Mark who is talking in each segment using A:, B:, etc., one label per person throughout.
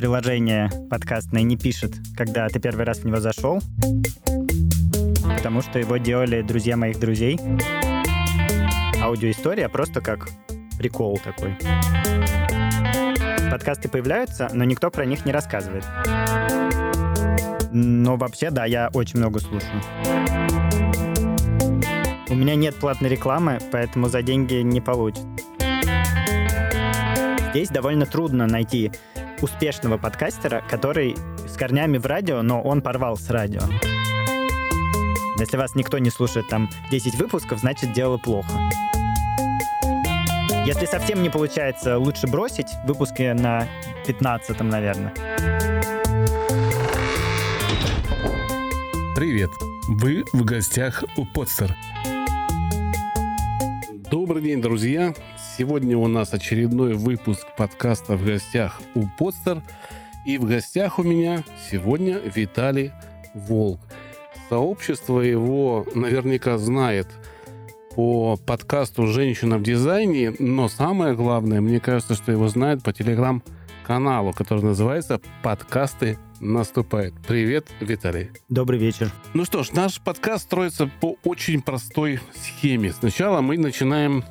A: приложение подкастное не пишет, когда ты первый раз в него зашел, потому что его делали друзья моих друзей. Аудиоистория просто как прикол такой. Подкасты появляются, но никто про них не рассказывает. Но вообще, да, я очень много слушаю. У меня нет платной рекламы, поэтому за деньги не получится. Здесь довольно трудно найти успешного подкастера, который с корнями в радио, но он порвал с радио. Если вас никто не слушает там 10 выпусков, значит дело плохо. Если совсем не получается, лучше бросить выпуски на 15 наверное.
B: Привет! Вы в гостях у Подстер. Добрый день, друзья! Сегодня у нас очередной выпуск подкаста «В гостях у Подстер». И в гостях у меня сегодня Виталий Волк. Сообщество его наверняка знает по подкасту «Женщина в дизайне», но самое главное, мне кажется, что его знают по телеграм-каналу, который называется «Подкасты наступает. Привет, Виталий.
A: Добрый вечер.
B: Ну что ж, наш подкаст строится по очень простой схеме. Сначала мы начинаем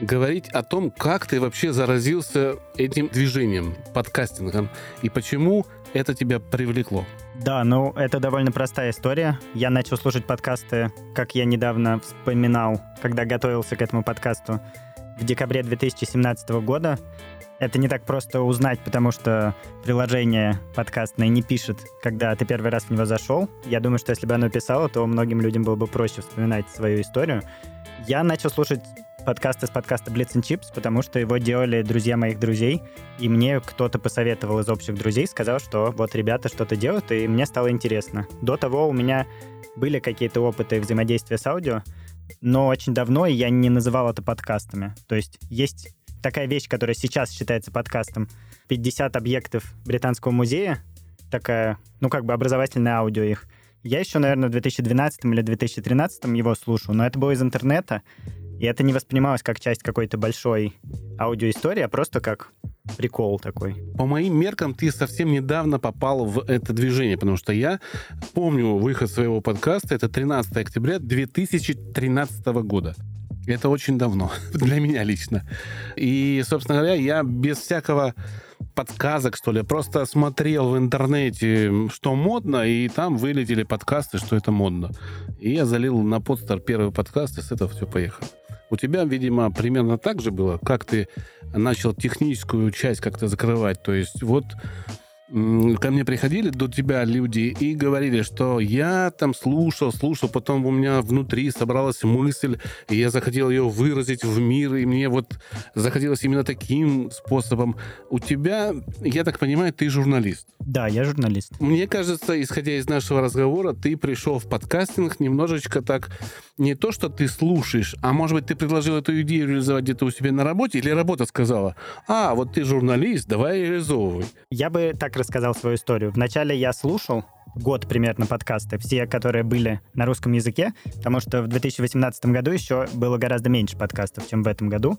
B: говорить о том, как ты вообще заразился этим движением, подкастингом, и почему это тебя привлекло.
A: Да, ну это довольно простая история. Я начал слушать подкасты, как я недавно вспоминал, когда готовился к этому подкасту в декабре 2017 года. Это не так просто узнать, потому что приложение подкастное не пишет, когда ты первый раз в него зашел. Я думаю, что если бы оно писало, то многим людям было бы проще вспоминать свою историю. Я начал слушать подкасты с подкаста Blitz and Chips, потому что его делали друзья моих друзей, и мне кто-то посоветовал из общих друзей, сказал, что вот ребята что-то делают, и мне стало интересно. До того у меня были какие-то опыты взаимодействия с аудио, но очень давно я не называл это подкастами. То есть есть такая вещь, которая сейчас считается подкастом. 50 объектов Британского музея, такая, ну, как бы образовательное аудио их. Я еще, наверное, в 2012 или 2013 его слушал, но это было из интернета, и это не воспринималось как часть какой-то большой аудиоистории, а просто как прикол такой.
B: По моим меркам, ты совсем недавно попал в это движение, потому что я помню выход своего подкаста, это 13 октября 2013 года. Это очень давно для меня лично. И, собственно говоря, я без всякого подсказок, что ли. Просто смотрел в интернете, что модно, и там вылетели подкасты, что это модно. И я залил на подстер первый подкаст, и с этого все поехало. У тебя, видимо, примерно так же было, как ты начал техническую часть как-то закрывать. То есть вот ко мне приходили до тебя люди и говорили, что я там слушал, слушал, потом у меня внутри собралась мысль, и я захотел ее выразить в мир, и мне вот захотелось именно таким способом. У тебя, я так понимаю, ты журналист.
A: Да, я журналист.
B: Мне кажется, исходя из нашего разговора, ты пришел в подкастинг немножечко так, не то, что ты слушаешь, а может быть, ты предложил эту идею реализовать где-то у себя на работе, или работа сказала, а, вот ты журналист, давай реализовывай.
A: Я бы так рассказал свою историю. Вначале я слушал год примерно подкасты, все, которые были на русском языке, потому что в 2018 году еще было гораздо меньше подкастов, чем в этом году.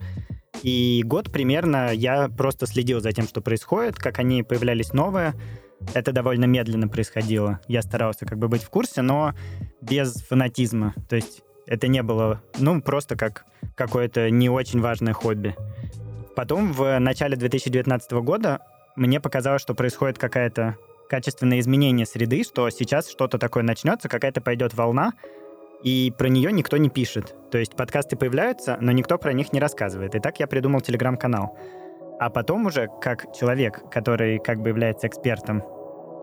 A: И год примерно я просто следил за тем, что происходит, как они появлялись новые. Это довольно медленно происходило. Я старался как бы быть в курсе, но без фанатизма. То есть это не было, ну, просто как какое-то не очень важное хобби. Потом в начале 2019 года мне показалось, что происходит какая-то качественное изменение среды, что сейчас что-то такое начнется, какая-то пойдет волна, и про нее никто не пишет. То есть подкасты появляются, но никто про них не рассказывает. И так я придумал телеграм-канал. А потом уже, как человек, который как бы является экспертом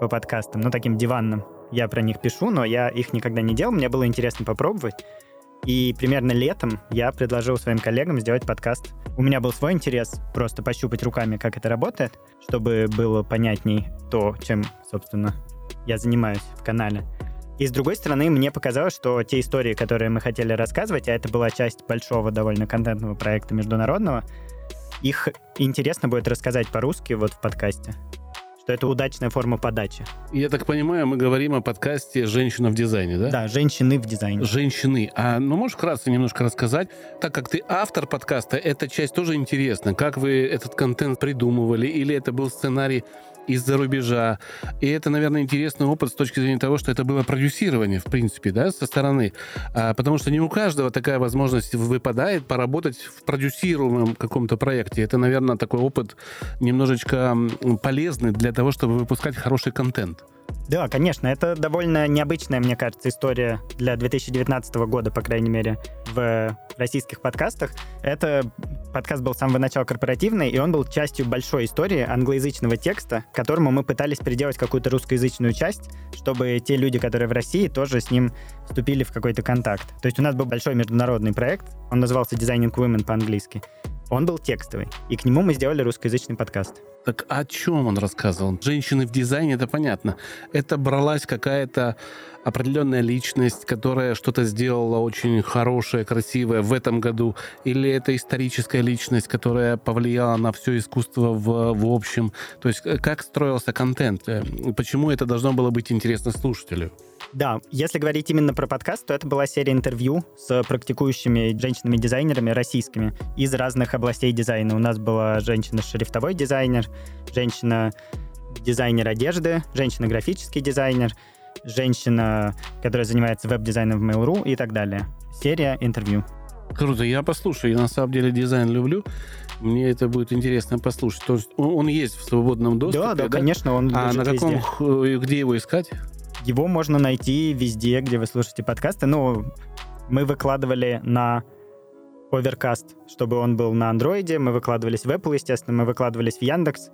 A: по подкастам, ну, таким диванным, я про них пишу, но я их никогда не делал, мне было интересно попробовать. И примерно летом я предложил своим коллегам сделать подкаст. У меня был свой интерес просто пощупать руками, как это работает, чтобы было понятней то, чем, собственно, я занимаюсь в канале. И с другой стороны, мне показалось, что те истории, которые мы хотели рассказывать, а это была часть большого довольно контентного проекта международного, их интересно будет рассказать по-русски вот в подкасте что это удачная форма подачи.
B: Я так понимаю, мы говорим о подкасте «Женщина в дизайне», да?
A: Да, «Женщины в дизайне».
B: Женщины. А ну можешь вкратце немножко рассказать, так как ты автор подкаста, эта часть тоже интересна. Как вы этот контент придумывали? Или это был сценарий из-за рубежа. И это, наверное, интересный опыт с точки зрения того, что это было продюсирование, в принципе, да, со стороны. А, потому что не у каждого такая возможность выпадает поработать в продюсируемом каком-то проекте. Это, наверное, такой опыт немножечко полезный для того, чтобы выпускать хороший контент.
A: Да, конечно, это довольно необычная, мне кажется, история для 2019 года, по крайней мере, в российских подкастах. Это подкаст был с самого начала корпоративный, и он был частью большой истории англоязычного текста, которому мы пытались приделать какую-то русскоязычную часть, чтобы те люди, которые в России, тоже с ним вступили в какой-то контакт. То есть у нас был большой международный проект, он назывался Designing Women по-английски. Он был текстовый, и к нему мы сделали русскоязычный подкаст.
B: Так о чем он рассказывал? Женщины в дизайне, это понятно. Это бралась какая-то определенная личность, которая что-то сделала очень хорошее, красивое в этом году, или это историческая личность, которая повлияла на все искусство в, в общем. То есть э, как строился контент? Э, почему это должно было быть интересно слушателю?
A: Да, если говорить именно про подкаст, то это была серия интервью с практикующими женщинами-дизайнерами российскими из разных областей дизайна. У нас была женщина-шрифтовой дизайнер, женщина-дизайнер одежды, женщина-графический дизайнер, женщина, которая занимается веб-дизайном в Mail.ru и так далее. Серия интервью.
B: Круто, я послушаю. Я на самом деле дизайн люблю. Мне это будет интересно послушать. То есть он, он есть в свободном доступе.
A: Да, да, да? конечно, он
B: А на каком, везде. где его искать?
A: Его можно найти везде, где вы слушаете подкасты. Ну, мы выкладывали на Overcast, чтобы он был на андроиде, мы выкладывались в Apple, естественно, мы выкладывались в Яндекс,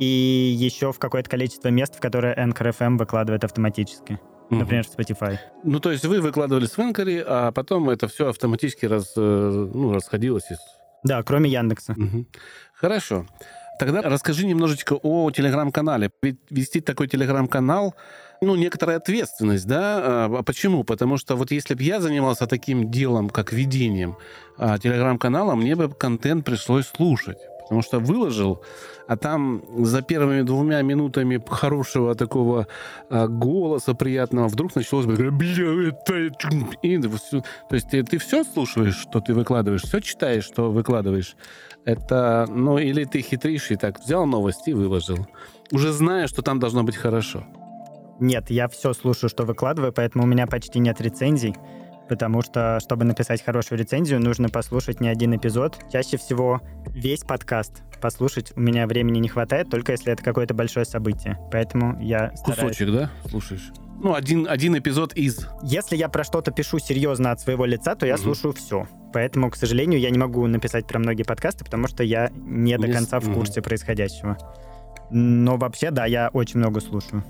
A: и еще в какое-то количество мест, в которые Anchor FM выкладывает автоматически. Угу. Например, в Spotify.
B: Ну, то есть вы выкладывались в Anchor, а потом это все автоматически раз, э, ну, расходилось из...
A: Да, кроме Яндекса.
B: Угу. Хорошо. Тогда расскажи немножечко о телеграм-канале. Ведь вести такой телеграм-канал ну, некоторая ответственность, да? А, а почему? Потому что вот если бы я занимался таким делом, как ведением а, телеграм-канала, мне бы контент пришлось слушать. Потому что выложил, а там за первыми двумя минутами хорошего такого а, голоса приятного вдруг началось бля, это... И, то есть ты, ты все слушаешь, что ты выкладываешь, все читаешь, что выкладываешь. Это, ну, или ты хитришь и так взял новости и выложил. Уже зная, что там должно быть хорошо.
A: Нет, я все слушаю, что выкладываю, поэтому у меня почти нет рецензий, потому что, чтобы написать хорошую рецензию, нужно послушать не один эпизод. Чаще всего весь подкаст послушать у меня времени не хватает, только если это какое-то большое событие. Поэтому я
B: стараюсь... Кусочек, да, слушаешь? Ну, один, один эпизод из...
A: Если я про что-то пишу серьезно от своего лица, то я угу. слушаю все. Поэтому, к сожалению, я не могу написать про многие подкасты, потому что я не до конца в курсе угу. происходящего. Но вообще, да, я очень много слушаю.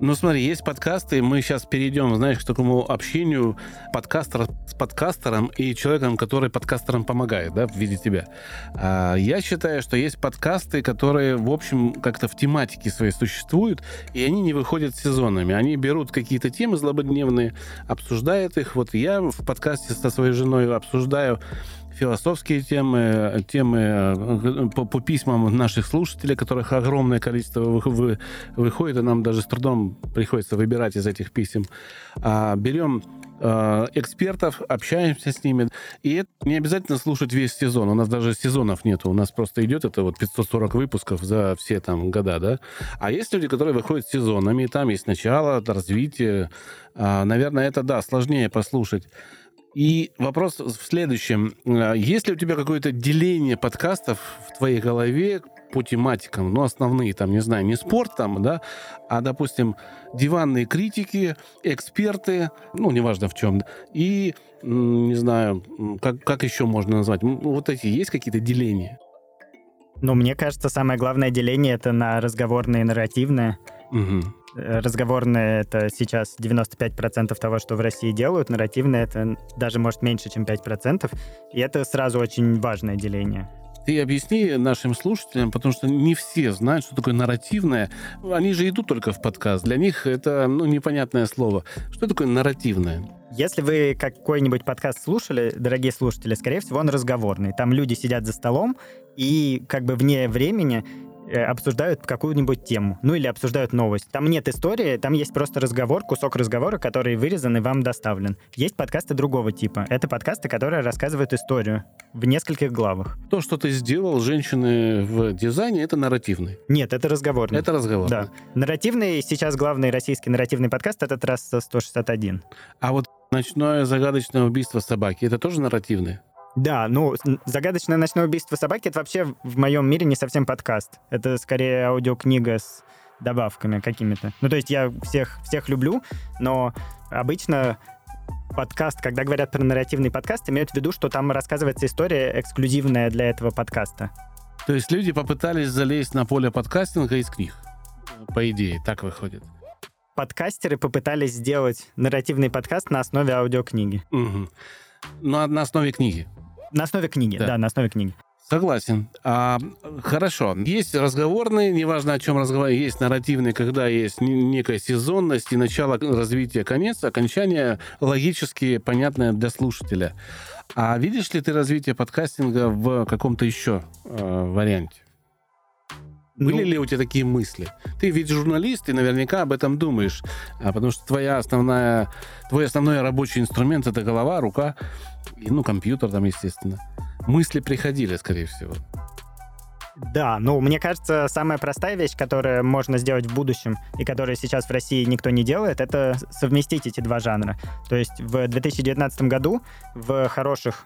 B: Ну, смотри, есть подкасты, мы сейчас перейдем, знаешь, к такому общению подкастера с подкастером и человеком, который подкастерам помогает, да, в виде тебя. А, я считаю, что есть подкасты, которые, в общем, как-то в тематике своей существуют, и они не выходят сезонами. Они берут какие-то темы злободневные, обсуждают их. Вот я в подкасте со своей женой обсуждаю философские темы, темы э, по, по письмам наших слушателей, которых огромное количество вы, выходит, и нам даже с трудом приходится выбирать из этих писем. А, берем э, экспертов, общаемся с ними. И это не обязательно слушать весь сезон. У нас даже сезонов нет. У нас просто идет это вот 540 выпусков за все там года, да. А есть люди, которые выходят сезонами, и там есть начало, развитие. А, наверное, это, да, сложнее послушать. И вопрос в следующем. А, есть ли у тебя какое-то деление подкастов в твоей голове по тематикам, ну, основные, там, не знаю, не спорт там, да, а, допустим, диванные критики, эксперты, ну, неважно в чем, и, не знаю, как, как еще можно назвать, вот эти есть какие-то деления?
A: Ну, мне кажется, самое главное деление — это на разговорное и нарративное. Угу. Разговорное — это сейчас 95% того, что в России делают. Нарративное — это даже, может, меньше, чем 5%. И это сразу очень важное деление.
B: Ты объясни нашим слушателям, потому что не все знают, что такое нарративное. Они же идут только в подкаст. Для них это ну, непонятное слово. Что такое нарративное?
A: Если вы какой-нибудь подкаст слушали, дорогие слушатели, скорее всего, он разговорный. Там люди сидят за столом, и как бы вне времени обсуждают какую-нибудь тему, ну или обсуждают новость. Там нет истории, там есть просто разговор, кусок разговора, который вырезан и вам доставлен. Есть подкасты другого типа. Это подкасты, которые рассказывают историю в нескольких главах.
B: То, что ты сделал, женщины в дизайне, это нарративный.
A: Нет, это разговорный.
B: Это разговор.
A: Да. Нарративный, сейчас главный российский нарративный подкаст, это трасса 161.
B: А вот ночное загадочное убийство собаки, это тоже нарративный?
A: Да, ну, «Загадочное ночное убийство собаки» — это вообще в моем мире не совсем подкаст. Это скорее аудиокнига с добавками какими-то. Ну, то есть я всех, всех люблю, но обычно подкаст, когда говорят про нарративный подкаст, имеют в виду, что там рассказывается история эксклюзивная для этого подкаста.
B: То есть люди попытались залезть на поле подкастинга из книг, по идее, так выходит.
A: Подкастеры попытались сделать нарративный подкаст на основе аудиокниги.
B: Угу. Ну, на основе книги.
A: На основе книги, да, да на основе книги.
B: Согласен. А, хорошо. Есть разговорные, неважно о чем разговор, есть нарративные, когда есть некая сезонность и начало развития, конец, окончание логически понятное для слушателя. А видишь ли ты развитие подкастинга в каком-то еще э, варианте? Были ну, ли у тебя такие мысли? Ты ведь журналист, и наверняка об этом думаешь, а потому что твоя основная, твой основной рабочий инструмент это голова, рука, и, ну, компьютер там, естественно. Мысли приходили, скорее всего.
A: Да, ну, мне кажется, самая простая вещь, которую можно сделать в будущем, и которую сейчас в России никто не делает, это совместить эти два жанра. То есть в 2019 году в хороших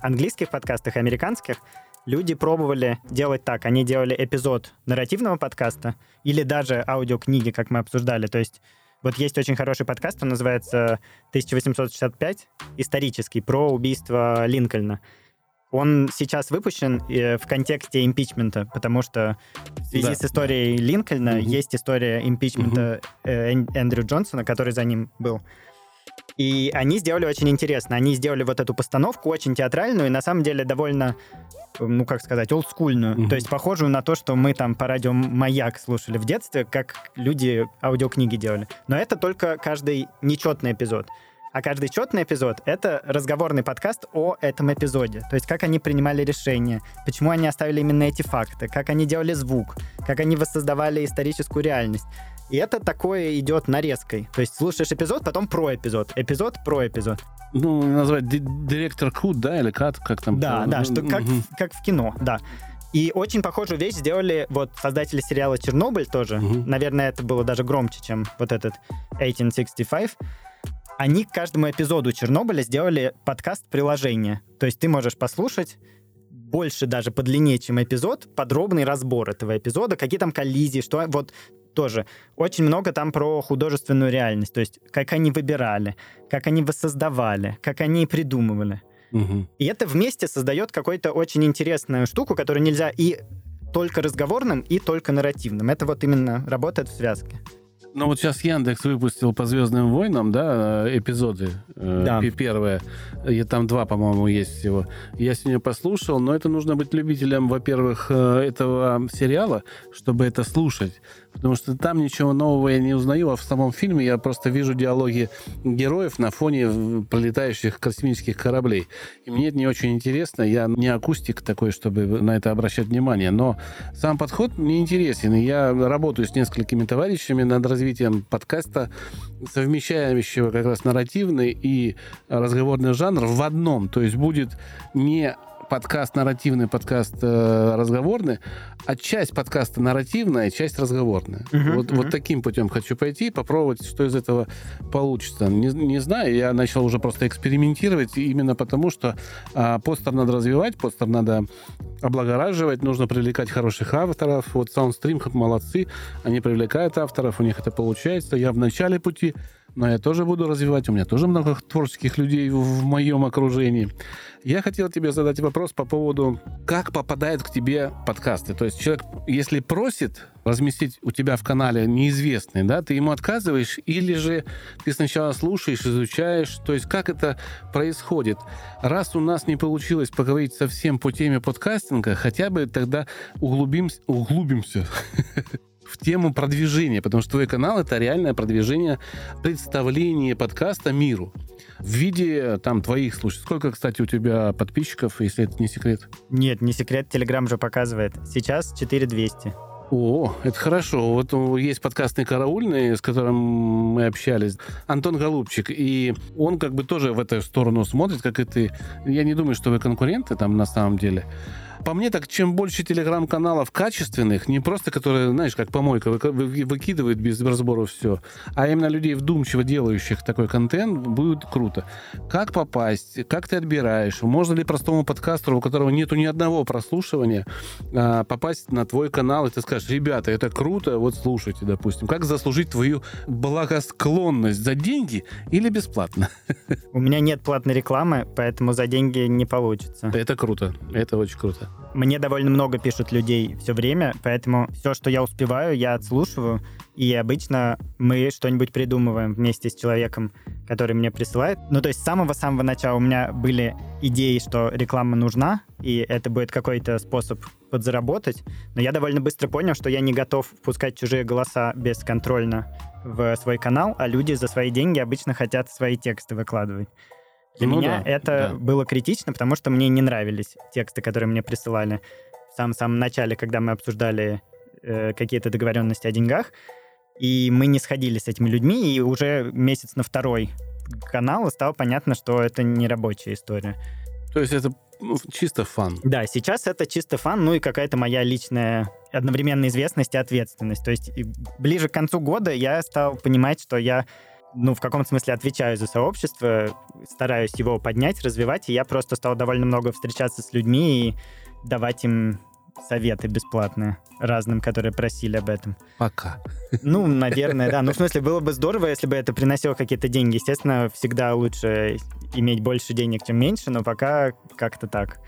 A: английских подкастах, американских, люди пробовали делать так. Они делали эпизод нарративного подкаста или даже аудиокниги, как мы обсуждали. То есть вот есть очень хороший подкаст, он называется «1865», исторический, про убийство Линкольна. Он сейчас выпущен э, в контексте импичмента, потому что в связи да. с историей Линкольна угу. есть история импичмента угу. Эндрю Джонсона, который за ним был. И они сделали очень интересно. Они сделали вот эту постановку очень театральную и на самом деле довольно, ну как сказать, олдскульную. Mm-hmm. То есть похожую на то, что мы там по радио «Маяк» слушали в детстве, как люди аудиокниги делали. Но это только каждый нечетный эпизод. А каждый четный эпизод — это разговорный подкаст о этом эпизоде. То есть как они принимали решения, почему они оставили именно эти факты, как они делали звук, как они воссоздавали историческую реальность. И это такое идет нарезкой. То есть слушаешь эпизод, потом про эпизод. Эпизод про эпизод.
B: Ну, назвать директор Кут, да, или Кат, как там?
A: Да, да, что как, как в кино, да. И очень похожую вещь сделали вот создатели сериала «Чернобыль» тоже. Угу. Наверное, это было даже громче, чем вот этот 1865. Они к каждому эпизоду «Чернобыля» сделали подкаст-приложение. То есть ты можешь послушать больше даже по длине, чем эпизод, подробный разбор этого эпизода, какие там коллизии, что вот тоже очень много там про художественную реальность, то есть как они выбирали, как они воссоздавали, как они придумывали. Угу. И это вместе создает какую-то очень интересную штуку, которую нельзя и только разговорным, и только нарративным. Это вот именно работает в связке.
B: Ну вот сейчас Яндекс выпустил по Звездным войнам, да, эпизоды. Э, да. Первое. И там два, по-моему, есть всего. Я сегодня послушал, но это нужно быть любителем, во-первых, э, этого сериала, чтобы это слушать потому что там ничего нового я не узнаю, а в самом фильме я просто вижу диалоги героев на фоне пролетающих космических кораблей. И мне это не очень интересно, я не акустик такой, чтобы на это обращать внимание, но сам подход мне интересен, и я работаю с несколькими товарищами над развитием подкаста, совмещающего как раз нарративный и разговорный жанр в одном, то есть будет не подкаст нарративный, подкаст э, разговорный, а часть подкаста нарративная, часть разговорная. Uh-huh, вот, uh-huh. вот таким путем хочу пойти, попробовать, что из этого получится. Не, не знаю, я начал уже просто экспериментировать именно потому, что э, постер надо развивать, постер надо облагораживать, нужно привлекать хороших авторов. Вот Soundstream молодцы, они привлекают авторов, у них это получается. Я в начале пути, но я тоже буду развивать. У меня тоже много творческих людей в моем окружении. Я хотел тебе задать вопрос по поводу, как попадают к тебе подкасты. То есть человек, если просит разместить у тебя в канале неизвестный, да, ты ему отказываешь, или же ты сначала слушаешь, изучаешь, то есть как это происходит. Раз у нас не получилось поговорить совсем по теме подкастинга, хотя бы тогда углубимся, углубимся в тему продвижения, потому что твой канал — это реальное продвижение, представление подкаста миру в виде там твоих случаев. Сколько, кстати, у тебя подписчиков, если это не секрет?
A: Нет, не секрет, Телеграм же показывает. Сейчас 4200.
B: О, это хорошо. Вот есть подкастный караульный, с которым мы общались, Антон Голубчик, и он как бы тоже в эту сторону смотрит, как и ты. Я не думаю, что вы конкуренты там на самом деле. По мне, так чем больше телеграм-каналов качественных, не просто которые, знаешь, как помойка выкидывают без разбора все, а именно людей вдумчиво делающих такой контент, будет круто. Как попасть? Как ты отбираешь? Можно ли простому подкастеру, у которого нету ни одного прослушивания, а, попасть на твой канал, и ты скажешь, ребята, это круто, вот слушайте, допустим. Как заслужить твою благосклонность за деньги или бесплатно?
A: У меня нет платной рекламы, поэтому за деньги не получится.
B: Это круто. Это очень круто.
A: Мне довольно много пишут людей все время, поэтому все, что я успеваю, я отслушиваю, и обычно мы что-нибудь придумываем вместе с человеком, который мне присылает. Ну, то есть с самого-самого начала у меня были идеи, что реклама нужна, и это будет какой-то способ подзаработать, но я довольно быстро понял, что я не готов впускать чужие голоса бесконтрольно в свой канал, а люди за свои деньги обычно хотят свои тексты выкладывать. Для ну меня да, это да. было критично, потому что мне не нравились тексты, которые мне присылали в самом-самом начале, когда мы обсуждали э, какие-то договоренности о деньгах. И мы не сходили с этими людьми, и уже месяц на второй канал стало понятно, что это не рабочая история.
B: То есть это ну, чисто фан.
A: Да, сейчас это чисто фан, ну и какая-то моя личная одновременно известность и ответственность. То есть ближе к концу года я стал понимать, что я ну, в каком-то смысле отвечаю за сообщество, стараюсь его поднять, развивать, и я просто стал довольно много встречаться с людьми и давать им советы бесплатные разным, которые просили об этом.
B: Пока.
A: Ну, наверное, да. Ну, в смысле, было бы здорово, если бы это приносило какие-то деньги. Естественно, всегда лучше иметь больше денег, чем меньше, но пока как-то так.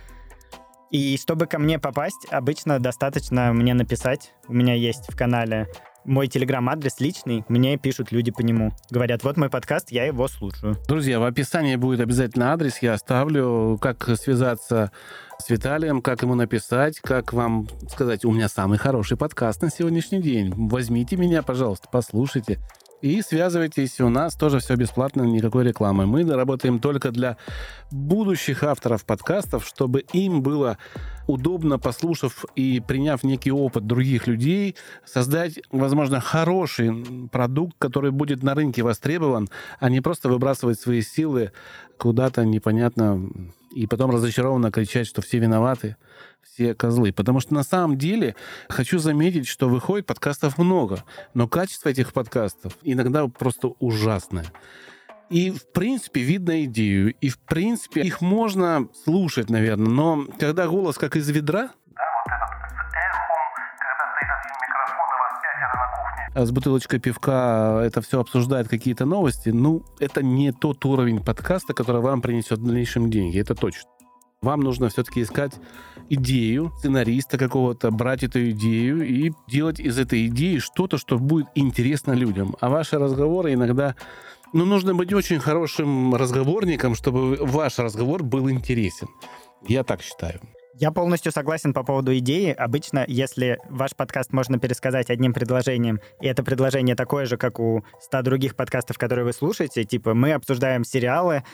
A: И чтобы ко мне попасть, обычно достаточно мне написать. У меня есть в канале мой телеграм-адрес личный, мне пишут люди по нему. Говорят, вот мой подкаст, я его слушаю.
B: Друзья, в описании будет обязательно адрес, я оставлю, как связаться с Виталием, как ему написать, как вам сказать, у меня самый хороший подкаст на сегодняшний день. Возьмите меня, пожалуйста, послушайте. И связывайтесь, у нас тоже все бесплатно, никакой рекламы. Мы работаем только для будущих авторов подкастов, чтобы им было удобно, послушав и приняв некий опыт других людей, создать, возможно, хороший продукт, который будет на рынке востребован, а не просто выбрасывать свои силы куда-то непонятно и потом разочарованно кричать, что все виноваты, все козлы. Потому что на самом деле хочу заметить, что выходит подкастов много, но качество этих подкастов иногда просто ужасное. И, в принципе, видно идею. И, в принципе, их можно слушать, наверное. Но когда голос как из ведра, с бутылочкой пивка это все обсуждает какие-то новости, ну, это не тот уровень подкаста, который вам принесет в дальнейшем деньги, это точно. Вам нужно все-таки искать идею сценариста какого-то, брать эту идею и делать из этой идеи что-то, что будет интересно людям. А ваши разговоры иногда... Ну, нужно быть очень хорошим разговорником, чтобы ваш разговор был интересен. Я так считаю.
A: Я полностью согласен по поводу идеи. Обычно, если ваш подкаст можно пересказать одним предложением, и это предложение такое же, как у 100 других подкастов, которые вы слушаете, типа мы обсуждаем сериалы,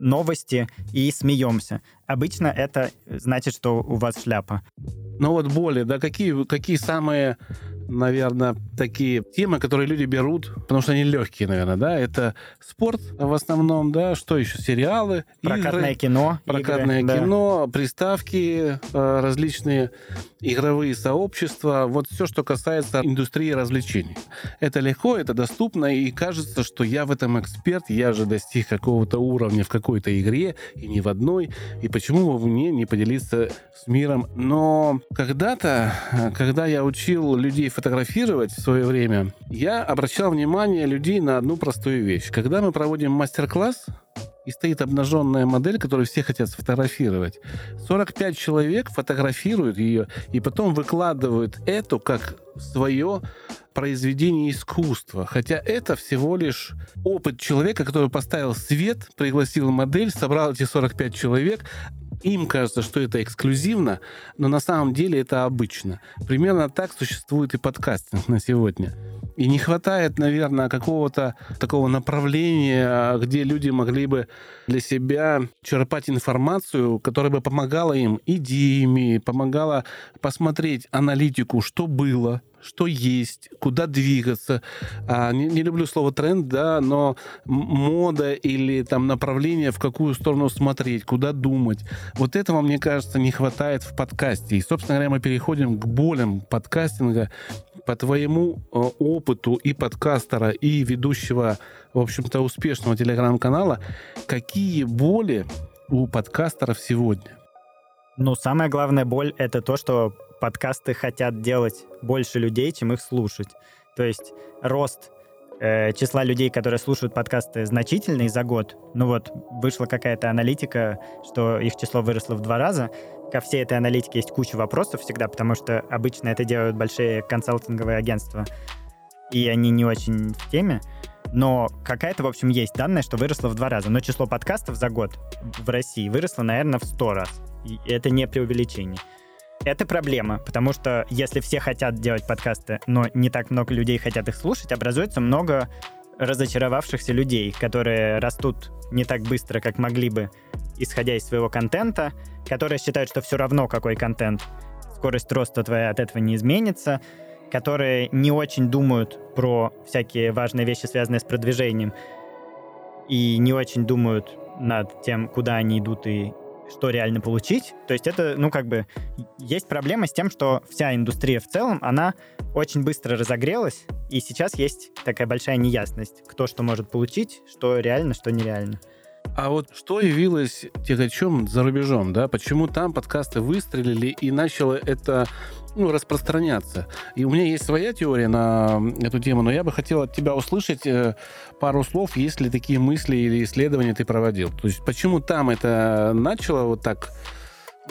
A: новости и смеемся. Обычно это значит, что у вас шляпа.
B: Ну вот более, да, какие, какие самые наверное, такие темы, которые люди берут, потому что они легкие, наверное, да, это спорт в основном, да, что еще, сериалы,
A: прокатное игры, кино,
B: прокатное игры, кино, да. приставки, э, различные игровые сообщества, вот все, что касается индустрии развлечений. Это легко, это доступно, и кажется, что я в этом эксперт, я же достиг какого-то уровня в какой-то игре, и не в одной, и почему бы мне не поделиться с миром. Но когда-то, когда я учил людей фотографировать в свое время, я обращал внимание людей на одну простую вещь. Когда мы проводим мастер-класс, и стоит обнаженная модель, которую все хотят сфотографировать. 45 человек фотографируют ее и потом выкладывают эту как свое произведение искусства. Хотя это всего лишь опыт человека, который поставил свет, пригласил модель, собрал эти 45 человек, им кажется, что это эксклюзивно, но на самом деле это обычно. Примерно так существует и подкастинг на сегодня. И не хватает, наверное, какого-то такого направления, где люди могли бы для себя черпать информацию, которая бы помогала им идеями, помогала посмотреть аналитику, что было, что есть, куда двигаться. А, не, не люблю слово тренд, да, но мода или там направление, в какую сторону смотреть, куда думать. Вот этого, мне кажется, не хватает в подкасте. И, собственно говоря, мы переходим к болям подкастинга. По твоему э, опыту и подкастера, и ведущего, в общем-то, успешного телеграм-канала, какие боли у подкастеров сегодня?
A: Ну, самая главная боль — это то, что подкасты хотят делать больше людей, чем их слушать. То есть рост э, числа людей, которые слушают подкасты, значительный за год. Ну вот, вышла какая-то аналитика, что их число выросло в два раза. Ко всей этой аналитике есть куча вопросов всегда, потому что обычно это делают большие консалтинговые агентства, и они не очень в теме. Но какая-то, в общем, есть данные, что выросло в два раза. Но число подкастов за год в России выросло, наверное, в сто раз. И это не преувеличение. Это проблема, потому что если все хотят делать подкасты, но не так много людей хотят их слушать, образуется много разочаровавшихся людей, которые растут не так быстро, как могли бы, исходя из своего контента, которые считают, что все равно какой контент, скорость роста твоя от этого не изменится, которые не очень думают про всякие важные вещи, связанные с продвижением, и не очень думают над тем, куда они идут и что реально получить. То есть это, ну, как бы, есть проблема с тем, что вся индустрия в целом, она очень быстро разогрелась, и сейчас есть такая большая неясность, кто что может получить, что реально, что нереально.
B: А вот что явилось тягачом за рубежом, да? Почему там подкасты выстрелили и начало это ну, распространяться. И у меня есть своя теория на эту тему, но я бы хотел от тебя услышать э, пару слов, есть ли такие мысли или исследования ты проводил. То есть почему там это начало вот так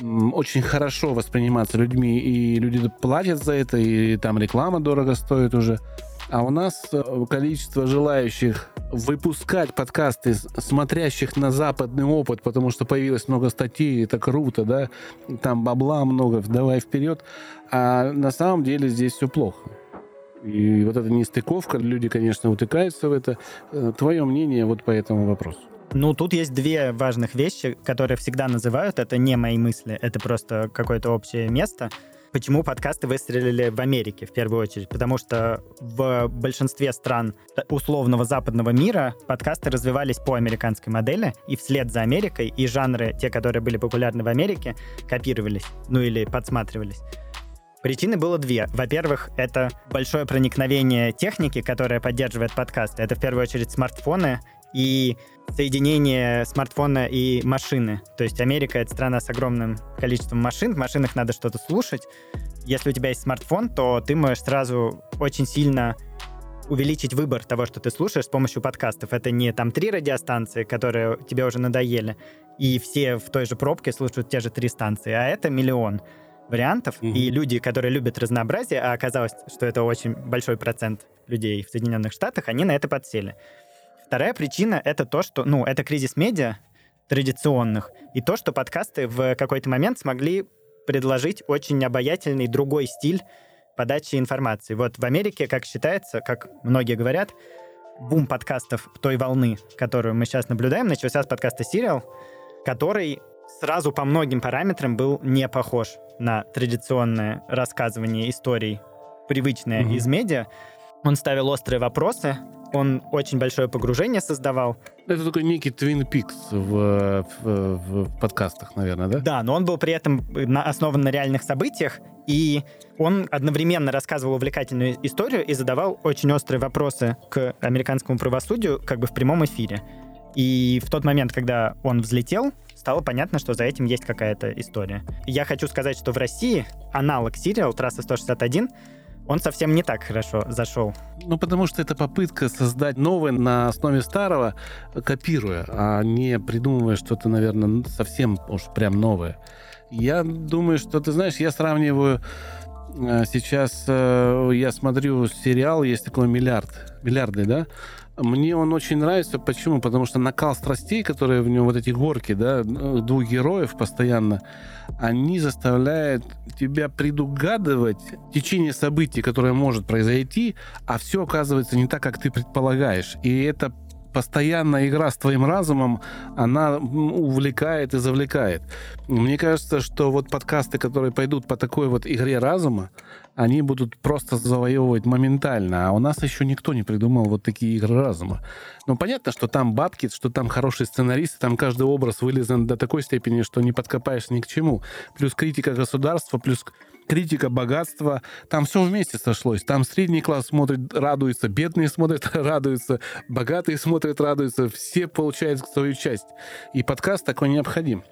B: очень хорошо восприниматься людьми, и люди платят за это, и там реклама дорого стоит уже. А у нас э, количество желающих выпускать подкасты, смотрящих на западный опыт, потому что появилось много статей, это круто, да, там бабла много, давай вперед. А на самом деле здесь все плохо. И вот эта нестыковка, люди, конечно, утыкаются в это. Э, Твое мнение вот по этому вопросу?
A: Ну, тут есть две важных вещи, которые всегда называют. Это не мои мысли, это просто какое-то общее место. Почему подкасты выстрелили в Америке в первую очередь? Потому что в большинстве стран условного западного мира подкасты развивались по американской модели, и вслед за Америкой и жанры, те, которые были популярны в Америке, копировались, ну или подсматривались. Причины было две. Во-первых, это большое проникновение техники, которая поддерживает подкасты. Это в первую очередь смартфоны и соединение смартфона и машины. То есть Америка — это страна с огромным количеством машин, в машинах надо что-то слушать. Если у тебя есть смартфон, то ты можешь сразу очень сильно увеличить выбор того, что ты слушаешь с помощью подкастов. Это не там три радиостанции, которые тебе уже надоели, и все в той же пробке слушают те же три станции, а это миллион вариантов, mm-hmm. и люди, которые любят разнообразие, а оказалось, что это очень большой процент людей в Соединенных Штатах, они на это подсели. Вторая причина — это то, что, ну, это кризис медиа традиционных, и то, что подкасты в какой-то момент смогли предложить очень обаятельный другой стиль подачи информации. Вот в Америке, как считается, как многие говорят, бум подкастов той волны, которую мы сейчас наблюдаем, начался с подкаста Serial, который сразу по многим параметрам был не похож на традиционное рассказывание историй, привычное mm-hmm. из медиа. Он ставил острые вопросы, он очень большое погружение создавал.
B: Это такой некий Twin Peaks в, в, в подкастах, наверное, да?
A: Да, но он был при этом на, основан на реальных событиях, и он одновременно рассказывал увлекательную историю и задавал очень острые вопросы к американскому правосудию как бы в прямом эфире. И в тот момент, когда он взлетел, стало понятно, что за этим есть какая-то история. Я хочу сказать, что в России аналог сериал «Трасса 161» он совсем не так хорошо зашел.
B: Ну, потому что это попытка создать новое на основе старого, копируя, а не придумывая что-то, наверное, совсем уж прям новое. Я думаю, что, ты знаешь, я сравниваю э, сейчас, э, я смотрю сериал, есть такой «Миллиард», «Миллиардный», да? Мне он очень нравится. Почему? Потому что накал страстей, которые в нем, вот эти горки, да, двух героев постоянно, они заставляют тебя предугадывать течение событий, которое может произойти, а все оказывается не так, как ты предполагаешь. И это постоянная игра с твоим разумом, она увлекает и завлекает. Мне кажется, что вот подкасты, которые пойдут по такой вот игре разума, они будут просто завоевывать моментально. А у нас еще никто не придумал вот такие игры разума. Ну, понятно, что там бабки, что там хорошие сценаристы, там каждый образ вылезан до такой степени, что не подкопаешься ни к чему. Плюс критика государства, плюс критика богатства. Там все вместе сошлось. Там средний класс смотрит, радуется, бедные смотрят, радуются, богатые смотрят, радуются. Все получают свою часть. И подкаст такой необходим.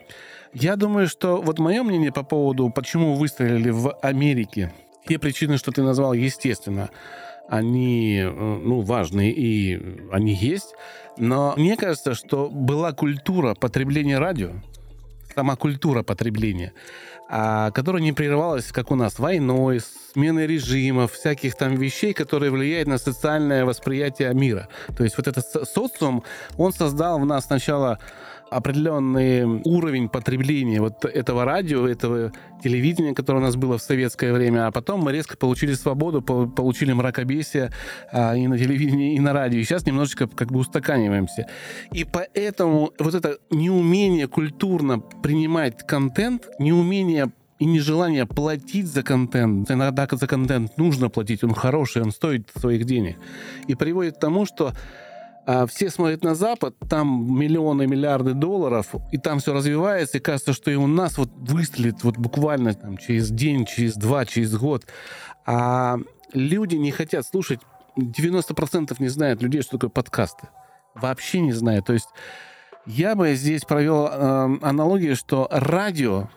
B: Я думаю, что вот мое мнение по поводу, почему выстрелили в Америке, те причины, что ты назвал, естественно, они э, ну, важны и они есть. Но мне кажется, что была культура потребления радио, сама культура потребления, а, которая не прерывалась, как у нас, войной, сменой режимов, всяких там вещей, которые влияют на социальное восприятие мира. То есть вот этот социум, он создал в нас сначала определенный уровень потребления вот этого радио, этого телевидения, которое у нас было в советское время, а потом мы резко получили свободу, получили мракобесие а, и на телевидении, и на радио. И сейчас немножечко как бы устаканиваемся. И поэтому вот это неумение культурно принимать контент, неумение и нежелание платить за контент. Иногда за контент нужно платить, он хороший, он стоит своих денег. И приводит к тому, что а все смотрят на Запад, там миллионы, миллиарды долларов, и там все развивается, и кажется, что и у нас вот выстрелит вот буквально там, через день, через два, через год. А люди не хотят слушать, 90% не знают людей, что такое подкасты. Вообще не знают. То есть я бы здесь провел э, аналогию, что радио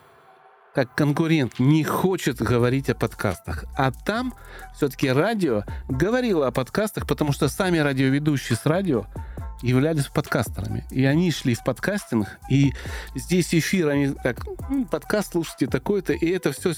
B: как конкурент не хочет говорить о подкастах. А там все-таки радио говорило о подкастах, потому что сами радиоведущие с радио являлись подкастерами. И они шли в подкастинг, и здесь эфир, они ну, подкаст слушайте такой-то, и это все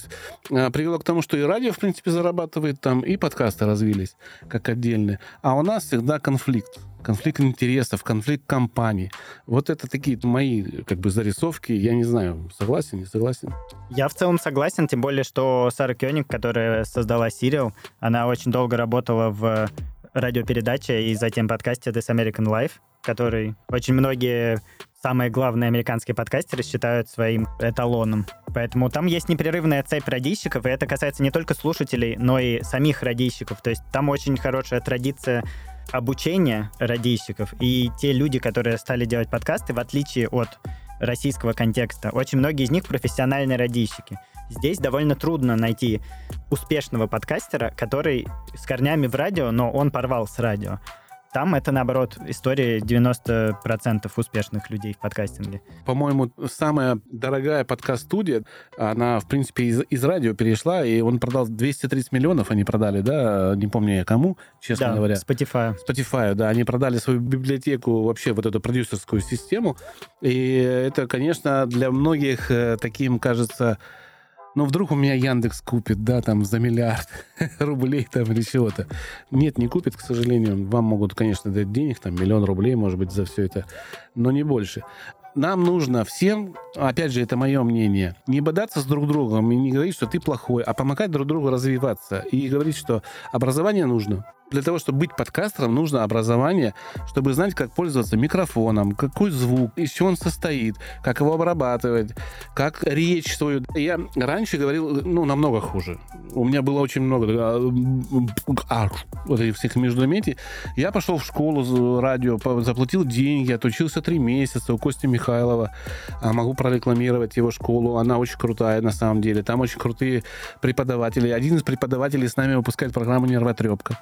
B: а, привело к тому, что и радио, в принципе, зарабатывает там, и подкасты развились как отдельные. А у нас всегда конфликт конфликт интересов, конфликт компаний. Вот это такие мои как бы зарисовки. Я не знаю, согласен, не согласен.
A: Я в целом согласен, тем более, что Сара Кёник, которая создала Serial, она очень долго работала в радиопередаче и затем подкасте This American Life, который очень многие самые главные американские подкастеры считают своим эталоном. Поэтому там есть непрерывная цепь радищиков, и это касается не только слушателей, но и самих радищиков. То есть там очень хорошая традиция обучение радийщиков и те люди, которые стали делать подкасты, в отличие от российского контекста, очень многие из них профессиональные радийщики. Здесь довольно трудно найти успешного подкастера, который с корнями в радио, но он порвал с радио. Там это, наоборот, история 90% успешных людей в подкастинге.
B: По-моему, самая дорогая подкаст-студия, она, в принципе, из, из радио перешла, и он продал 230 миллионов, они продали, да? Не помню я кому, честно
A: да,
B: говоря.
A: Spotify.
B: Spotify, да. Они продали свою библиотеку, вообще вот эту продюсерскую систему. И это, конечно, для многих э, таким, кажется, ну, вдруг у меня Яндекс купит, да, там, за миллиард рублей там или чего-то. Нет, не купит, к сожалению. Вам могут, конечно, дать денег, там, миллион рублей, может быть, за все это, но не больше нам нужно всем, опять же, это мое мнение, не бодаться с друг другом и не говорить, что ты плохой, а помогать друг другу развиваться. И говорить, что образование нужно. Для того, чтобы быть подкастером, нужно образование, чтобы знать, как пользоваться микрофоном, какой звук, из чего он состоит, как его обрабатывать, как речь свою. Я раньше говорил, ну, намного хуже. У меня было очень много а, вот этих всех междометий. Я пошел в школу радио, заплатил деньги, отучился три месяца у Кости Михайлова. А могу прорекламировать его школу. Она очень крутая, на самом деле. Там очень крутые преподаватели. Один из преподавателей с нами выпускает программу «Нервотрепка».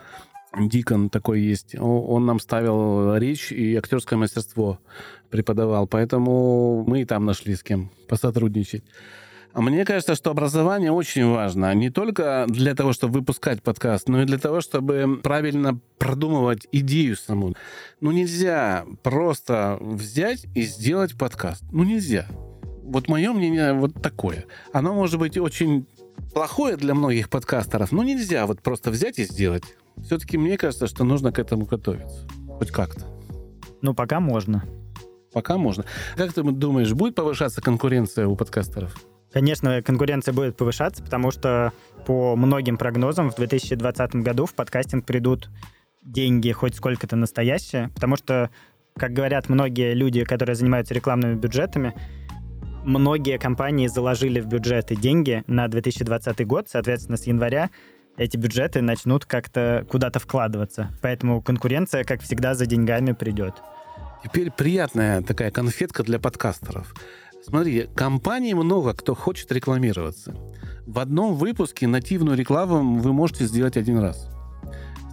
B: Дикон такой есть. Он нам ставил речь и актерское мастерство преподавал. Поэтому мы и там нашли с кем посотрудничать. Мне кажется, что образование очень важно. Не только для того, чтобы выпускать подкаст, но и для того, чтобы правильно продумывать идею саму. Ну нельзя просто взять и сделать подкаст. Ну нельзя. Вот мое мнение вот такое. Оно может быть очень плохое для многих подкастеров, но нельзя вот просто взять и сделать. Все-таки мне кажется, что нужно к этому готовиться. Хоть как-то.
A: Ну, пока можно.
B: Пока можно. Как ты думаешь, будет повышаться конкуренция у подкастеров?
A: Конечно, конкуренция будет повышаться, потому что по многим прогнозам в 2020 году в подкастинг придут деньги хоть сколько-то настоящие, потому что, как говорят многие люди, которые занимаются рекламными бюджетами, многие компании заложили в бюджеты деньги на 2020 год, соответственно, с января эти бюджеты начнут как-то куда-то вкладываться. Поэтому конкуренция, как всегда, за деньгами придет.
B: Теперь приятная такая конфетка для подкастеров. Смотри, компаний много, кто хочет рекламироваться. В одном выпуске нативную рекламу вы можете сделать один раз.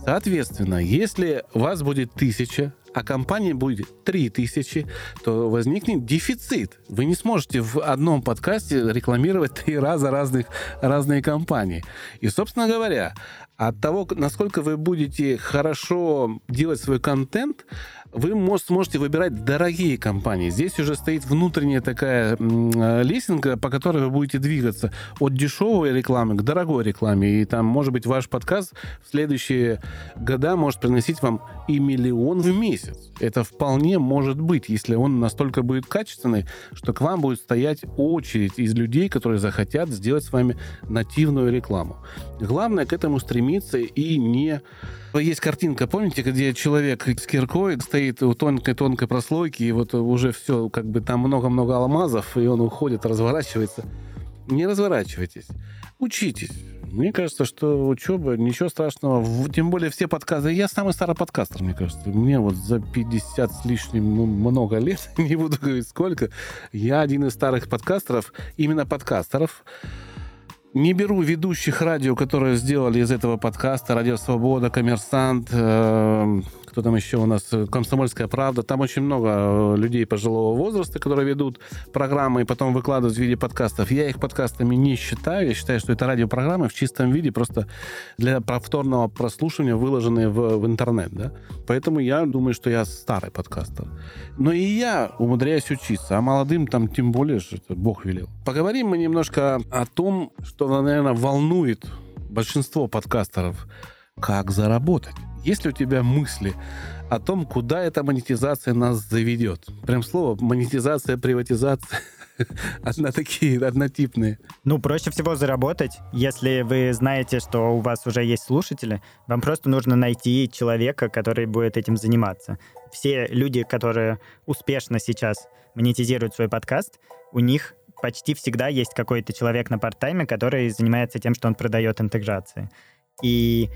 B: Соответственно, если вас будет тысяча, а компания будет 3000, то возникнет дефицит. Вы не сможете в одном подкасте рекламировать три раза разных, разные компании. И, собственно говоря, от того, насколько вы будете хорошо делать свой контент, вы может, сможете выбирать дорогие компании. Здесь уже стоит внутренняя такая лесенка, по которой вы будете двигаться от дешевой рекламы к дорогой рекламе. И там, может быть, ваш подкаст в следующие года может приносить вам и миллион в месяц. Это вполне может быть, если он настолько будет качественный, что к вам будет стоять очередь из людей, которые захотят сделать с вами нативную рекламу. Главное к этому стремиться и не есть картинка, помните, где человек с киркой стоит у тонкой-тонкой прослойки, и вот уже все, как бы там много-много алмазов, и он уходит, разворачивается. Не разворачивайтесь. Учитесь. Мне кажется, что учеба, ничего страшного. Тем более все подкасты. Я самый старый подкастер, мне кажется. Мне вот за 50 с лишним ну, много лет, не буду говорить сколько. Я один из старых подкастеров, именно подкастеров. Не беру ведущих радио, которые сделали из этого подкаста «Радио Свобода», «Коммерсант», э, кто там еще у нас, «Комсомольская правда». Там очень много э, людей пожилого возраста, которые ведут программы и потом выкладывают в виде подкастов. Я их подкастами не считаю. Я считаю, что это радиопрограммы в чистом виде, просто для повторного прослушивания, выложенные в, в интернет. Да? Поэтому я думаю, что я старый подкастер. Но и я умудряюсь учиться, а молодым там тем более, что Бог велел. Поговорим мы немножко о том, что, наверное, волнует большинство подкастеров. Как заработать? Есть ли у тебя мысли о том, куда эта монетизация нас заведет? Прям слово монетизация, приватизация. Одна такие, однотипные.
A: Ну, проще всего заработать, если вы знаете, что у вас уже есть слушатели. Вам просто нужно найти человека, который будет этим заниматься. Все люди, которые успешно сейчас монетизируют свой подкаст, у них почти всегда есть какой-то человек на парт-тайме, который занимается тем, что он продает интеграции. И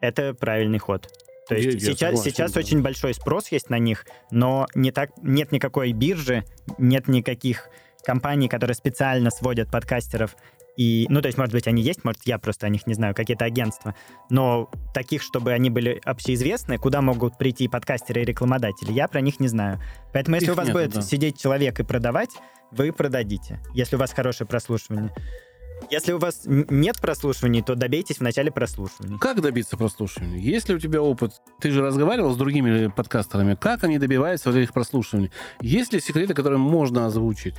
A: это правильный ход. То есть я, сейчас, согласен, сейчас да. очень большой спрос есть на них, но не так, нет никакой биржи, нет никаких компаний, которые специально сводят подкастеров. И, ну, то есть, может быть, они есть, может, я просто о них не знаю, какие-то агентства. Но таких, чтобы они были общеизвестны, куда могут прийти подкастеры и рекламодатели, я про них не знаю. Поэтому, если Их у вас нет, будет да. сидеть человек и продавать, вы продадите, если у вас хорошее прослушивание. Если у вас нет прослушиваний, то добейтесь в начале прослушивания.
B: Как добиться прослушивания? Если у тебя опыт, ты же разговаривал с другими подкастерами, как они добиваются вот этих прослушиваний? Есть ли секреты, которые можно озвучить?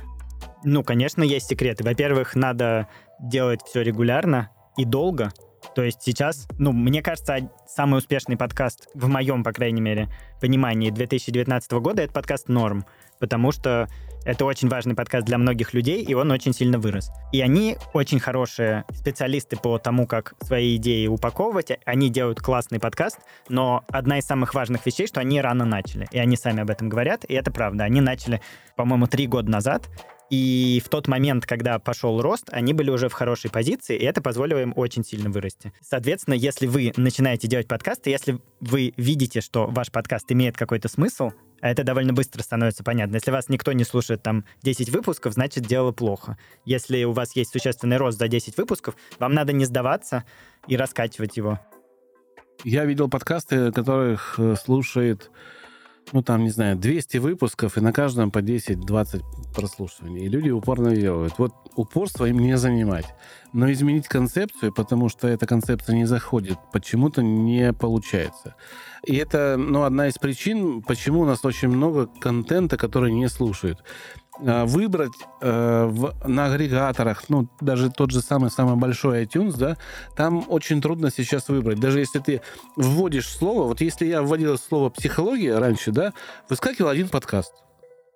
A: Ну, конечно, есть секреты. Во-первых, надо делать все регулярно и долго. То есть сейчас, ну, мне кажется, самый успешный подкаст, в моем, по крайней мере, понимании 2019 года, это подкаст «Норм», потому что это очень важный подкаст для многих людей, и он очень сильно вырос. И они очень хорошие специалисты по тому, как свои идеи упаковывать. Они делают классный подкаст, но одна из самых важных вещей, что они рано начали. И они сами об этом говорят, и это правда. Они начали, по-моему, три года назад, и в тот момент, когда пошел рост, они были уже в хорошей позиции, и это позволило им очень сильно вырасти. Соответственно, если вы начинаете делать подкасты, если вы видите, что ваш подкаст имеет какой-то смысл, а это довольно быстро становится понятно. Если вас никто не слушает там 10 выпусков, значит дело плохо. Если у вас есть существенный рост за 10 выпусков, вам надо не сдаваться и раскачивать его.
B: Я видел подкасты, которых э, слушает ну, там, не знаю, 200 выпусков, и на каждом по 10-20 прослушиваний. И люди упорно делают. Вот упорство им не занимать. Но изменить концепцию, потому что эта концепция не заходит, почему-то не получается. И это, ну, одна из причин, почему у нас очень много контента, который не слушают. Э, выбрать э, в, на агрегаторах, ну, даже тот же самый, самый большой iTunes, да, там очень трудно сейчас выбрать. Даже если ты вводишь слово, вот если я вводил слово «психология» раньше, да, выскакивал один подкаст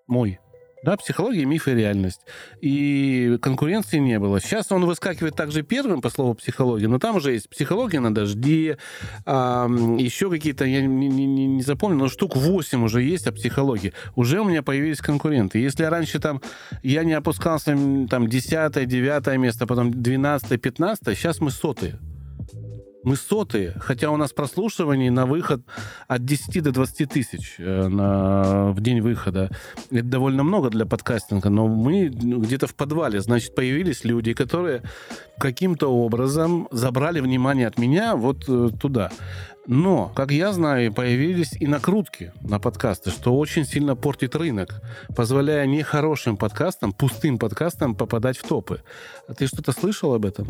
B: мой. Да, психология, миф и реальность. И конкуренции не было. Сейчас он выскакивает также первым по слову психология, но там уже есть психология на дожде, а, еще какие-то, я не, не, не запомнил, но штук 8 уже есть о психологии. Уже у меня появились конкуренты. Если раньше там я не опускался там 10 9 место, потом 12 15 сейчас мы сотые. Мы сотые, хотя у нас прослушиваний на выход от 10 до 20 тысяч э, на, в день выхода. Это довольно много для подкастинга, но мы где-то в подвале, значит, появились люди, которые каким-то образом забрали внимание от меня вот э, туда. Но, как я знаю, появились и накрутки на подкасты, что очень сильно портит рынок, позволяя нехорошим подкастам, пустым подкастам попадать в топы. А ты что-то слышал об этом?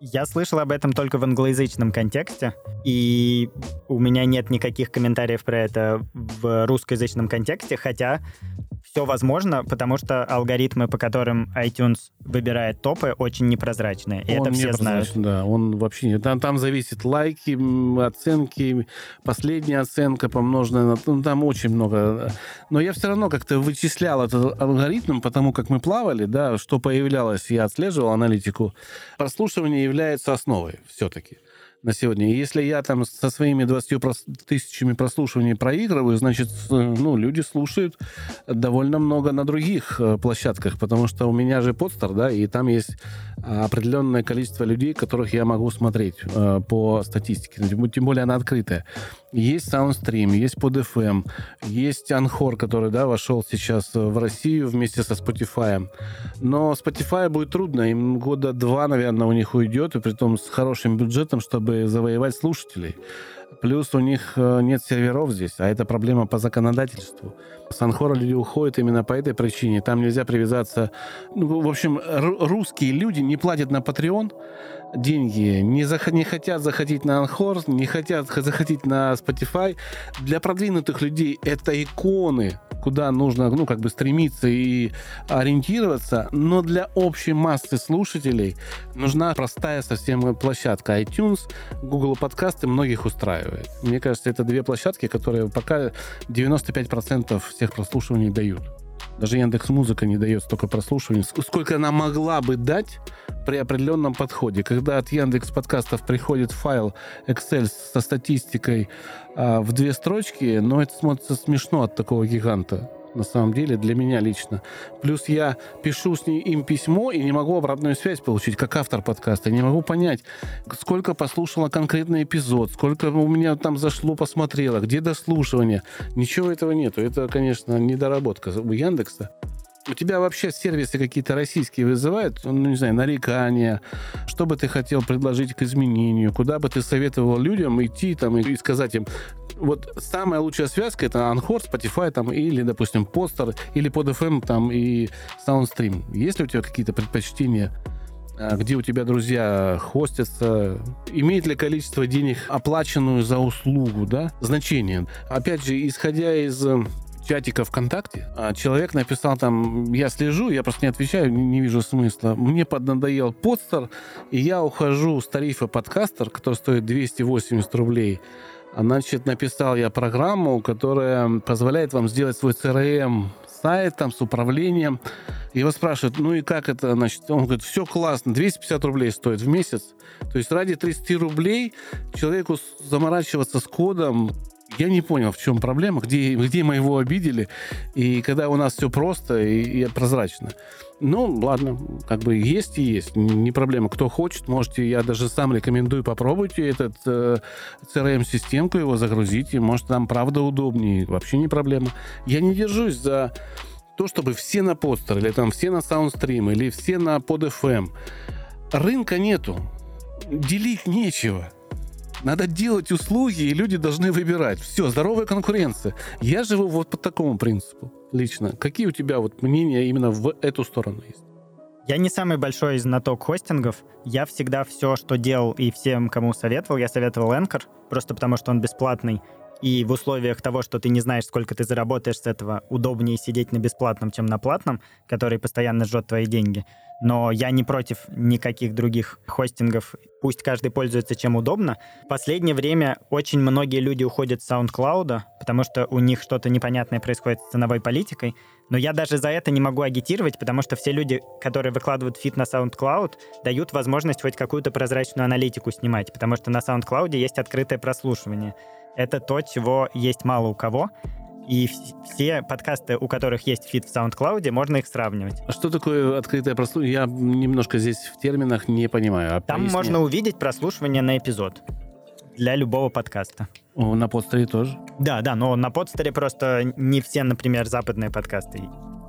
A: Я слышал об этом только в англоязычном контексте, и у меня нет никаких комментариев про это в русскоязычном контексте, хотя все возможно, потому что алгоритмы, по которым iTunes выбирает топы, очень непрозрачные. И он это все знают.
B: Да, он вообще. Там, там зависит лайки, оценки, последняя оценка помноженная на... Ну, там очень много. Но я все равно как-то вычислял этот алгоритм, потому как мы плавали, да, что появлялось, я отслеживал аналитику. Прослушивание является основой все-таки на сегодня. Если я там со своими 20 тысячами прослушиваний проигрываю, значит, ну, люди слушают довольно много на других э, площадках, потому что у меня же подстар, да, и там есть определенное количество людей, которых я могу смотреть э, по статистике. Тем более она открытая. Есть Soundstream, есть PodFM, есть Анхор, который, да, вошел сейчас в Россию вместе со Spotify. Но Spotify будет трудно, им года два, наверное, у них уйдет, и при том с хорошим бюджетом, чтобы завоевать слушателей. Плюс у них э, нет серверов здесь, а это проблема по законодательству. С Анхора люди уходят именно по этой причине. Там нельзя привязаться... Ну, в общем, русские люди не платят на Patreon деньги, не, зах... не хотят заходить на Анхор, не хотят заходить на Spotify. Для продвинутых людей это иконы, куда нужно, ну, как бы стремиться и ориентироваться, но для общей массы слушателей нужна простая совсем площадка iTunes, Google подкасты многих устраивает. Мне кажется, это две площадки, которые пока 95% всех прослушиваний дают. Даже Яндекс Музыка не дает столько прослушиваний, сколько она могла бы дать при определенном подходе. Когда от Яндекс подкастов приходит файл Excel со статистикой а, в две строчки, но это смотрится смешно от такого гиганта на самом деле, для меня лично. Плюс я пишу с ним им письмо и не могу обратную связь получить, как автор подкаста. Не могу понять, сколько послушала конкретный эпизод, сколько у меня там зашло, посмотрела, где дослушивание. Ничего этого нету. Это, конечно, недоработка у Яндекса. У тебя вообще сервисы какие-то российские вызывают, ну, не знаю, нарекания, что бы ты хотел предложить к изменению, куда бы ты советовал людям идти там и сказать им, вот самая лучшая связка это Anchor, Spotify там, или, допустим, Poster, или под FM там и Soundstream. Есть ли у тебя какие-то предпочтения? А, где у тебя друзья хостятся, имеет ли количество денег, оплаченную за услугу, да, значение. Опять же, исходя из э, чатика ВКонтакте, а, человек написал там, я слежу, я просто не отвечаю, не, не вижу смысла. Мне поднадоел подстер, и я ухожу с тарифа подкастер, который стоит 280 рублей, Значит, написал я программу, которая позволяет вам сделать свой CRM сайт там с управлением. Его спрашивают, ну и как это, значит, он говорит, все классно, 250 рублей стоит в месяц. То есть ради 30 рублей человеку заморачиваться с кодом, я не понял, в чем проблема, где, где мы его обидели, и когда у нас все просто и, и прозрачно. Ну, ладно, как бы есть и есть, не проблема. Кто хочет, можете, я даже сам рекомендую, попробуйте этот э, CRM-системку, его загрузите, может, там правда удобнее, вообще не проблема. Я не держусь за то, чтобы все на постер, или там все на Soundstream, или все на PodFM. Рынка нету, делить нечего. Надо делать услуги, и люди должны выбирать. Все, здоровая конкуренция. Я живу вот по такому принципу лично. Какие у тебя вот мнения именно в эту сторону есть?
A: Я не самый большой знаток хостингов. Я всегда все, что делал и всем, кому советовал, я советовал Anchor, просто потому что он бесплатный. И в условиях того, что ты не знаешь, сколько ты заработаешь с этого, удобнее сидеть на бесплатном, чем на платном, который постоянно жжет твои деньги. Но я не против никаких других хостингов. Пусть каждый пользуется чем удобно. В последнее время очень многие люди уходят с SoundCloud, потому что у них что-то непонятное происходит с ценовой политикой. Но я даже за это не могу агитировать, потому что все люди, которые выкладывают фит на SoundCloud, дают возможность хоть какую-то прозрачную аналитику снимать, потому что на SoundCloud есть открытое прослушивание. Это то, чего есть мало у кого. И все подкасты, у которых есть фит в SoundCloud, можно их сравнивать.
B: А что такое открытое прослушивание? Я немножко здесь в терминах не понимаю. А
A: Там поясни. можно увидеть прослушивание на эпизод для любого подкаста.
B: О, на подстере тоже?
A: Да, да, но на подстере просто не все, например, западные подкасты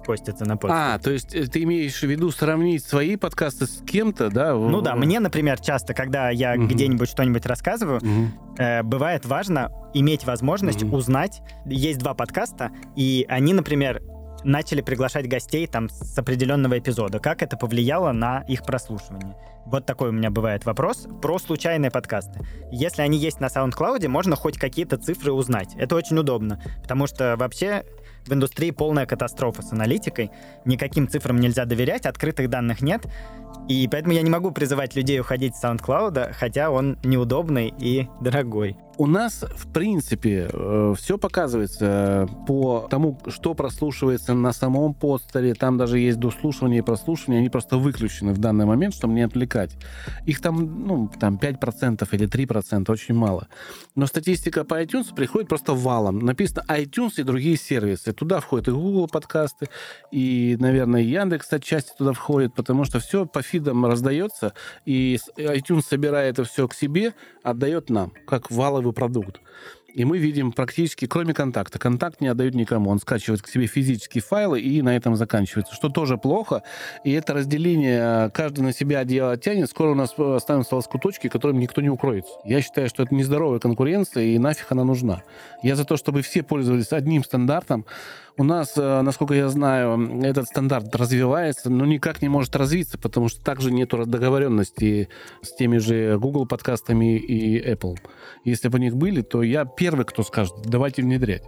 A: постятся на подстере.
B: А, то есть э, ты имеешь в виду сравнить свои подкасты с кем-то, да?
A: Ну да, мне, например, часто, когда я угу. где-нибудь что-нибудь рассказываю, угу. э, бывает важно иметь возможность угу. узнать. Есть два подкаста, и они, например, начали приглашать гостей там с определенного эпизода. Как это повлияло на их прослушивание? Вот такой у меня бывает вопрос про случайные подкасты. Если они есть на SoundCloud, можно хоть какие-то цифры узнать. Это очень удобно, потому что вообще в индустрии полная катастрофа с аналитикой. Никаким цифрам нельзя доверять, открытых данных нет. И поэтому я не могу призывать людей уходить с SoundCloud, хотя он неудобный и дорогой
B: у нас, в принципе, э, все показывается по тому, что прослушивается на самом постере. Там даже есть дослушивание и прослушивание. Они просто выключены в данный момент, чтобы не отвлекать. Их там, ну, там 5% или 3%, очень мало. Но статистика по iTunes приходит просто валом. Написано iTunes и другие сервисы. Туда входят и Google подкасты, и, наверное, Яндекс отчасти туда входит, потому что все по фидам раздается, и iTunes собирает это все к себе, отдает нам, как валовый готовый продукт. И мы видим практически, кроме контакта, контакт не отдают никому. Он скачивает к себе физические файлы и на этом заканчивается, что тоже плохо. И это разделение, э, каждый на себя одеяло тянет, скоро у нас останутся лоскуточки, которым никто не укроется. Я считаю, что это нездоровая конкуренция, и нафиг она нужна. Я за то, чтобы все пользовались одним стандартом, у нас, э, насколько я знаю, этот стандарт развивается, но никак не может развиться, потому что также нет договоренности с теми же Google подкастами и Apple. Если бы у них были, то я первый, кто скажет, давайте внедрять.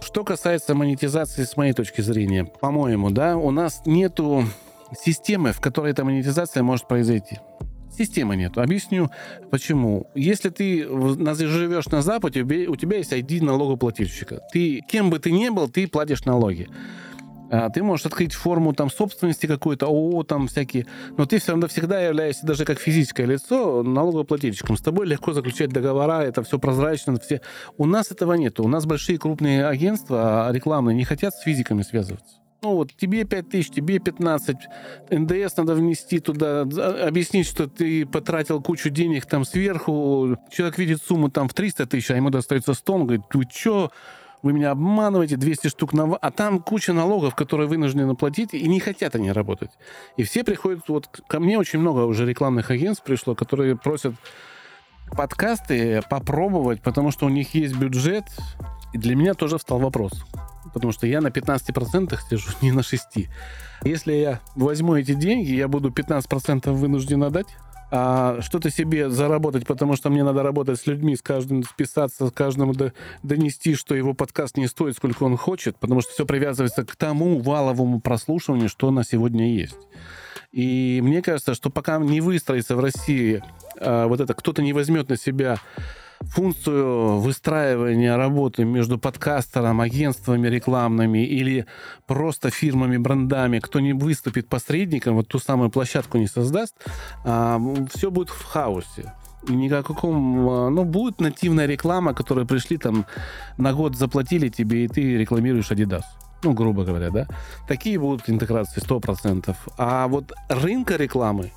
B: Что касается монетизации, с моей точки зрения, по-моему, да, у нас нету системы, в которой эта монетизация может произойти. Системы нет. Объясню, почему. Если ты живешь на Западе, у тебя есть ID налогоплательщика. Ты, кем бы ты ни был, ты платишь налоги. А, ты можешь открыть форму там собственности какой-то, ООО там всякие, но ты все равно всегда являешься даже как физическое лицо налогоплательщиком. С тобой легко заключать договора, это все прозрачно. Все. У нас этого нет. У нас большие крупные агентства рекламные не хотят с физиками связываться. Ну вот, тебе 5 тысяч, тебе 15, НДС надо внести туда, объяснить, что ты потратил кучу денег там сверху, человек видит сумму там в 300 тысяч, а ему достается 100, он говорит, вы что, вы меня обманываете, 200 штук на... А там куча налогов, которые вынуждены платить, и не хотят они работать. И все приходят... Вот ко мне. Очень много уже рекламных агентств пришло, которые просят подкасты попробовать, потому что у них есть бюджет. И для меня тоже встал вопрос потому что я на 15% сижу, не на 6%. Если я возьму эти деньги, я буду 15% вынужден отдать, а что-то себе заработать, потому что мне надо работать с людьми, с каждым списаться, с каждому донести, что его подкаст не стоит, сколько он хочет, потому что все привязывается к тому валовому прослушиванию, что на сегодня есть. И мне кажется, что пока не выстроится в России а, вот это, кто-то не возьмет на себя функцию выстраивания работы между подкастером, агентствами рекламными или просто фирмами, брендами, кто не выступит посредником, вот ту самую площадку не создаст, а, все будет в хаосе никаком... А, ну, будет нативная реклама, которая пришли там на год заплатили тебе, и ты рекламируешь Adidas. Ну, грубо говоря, да? Такие будут интеграции 100%. А вот рынка рекламы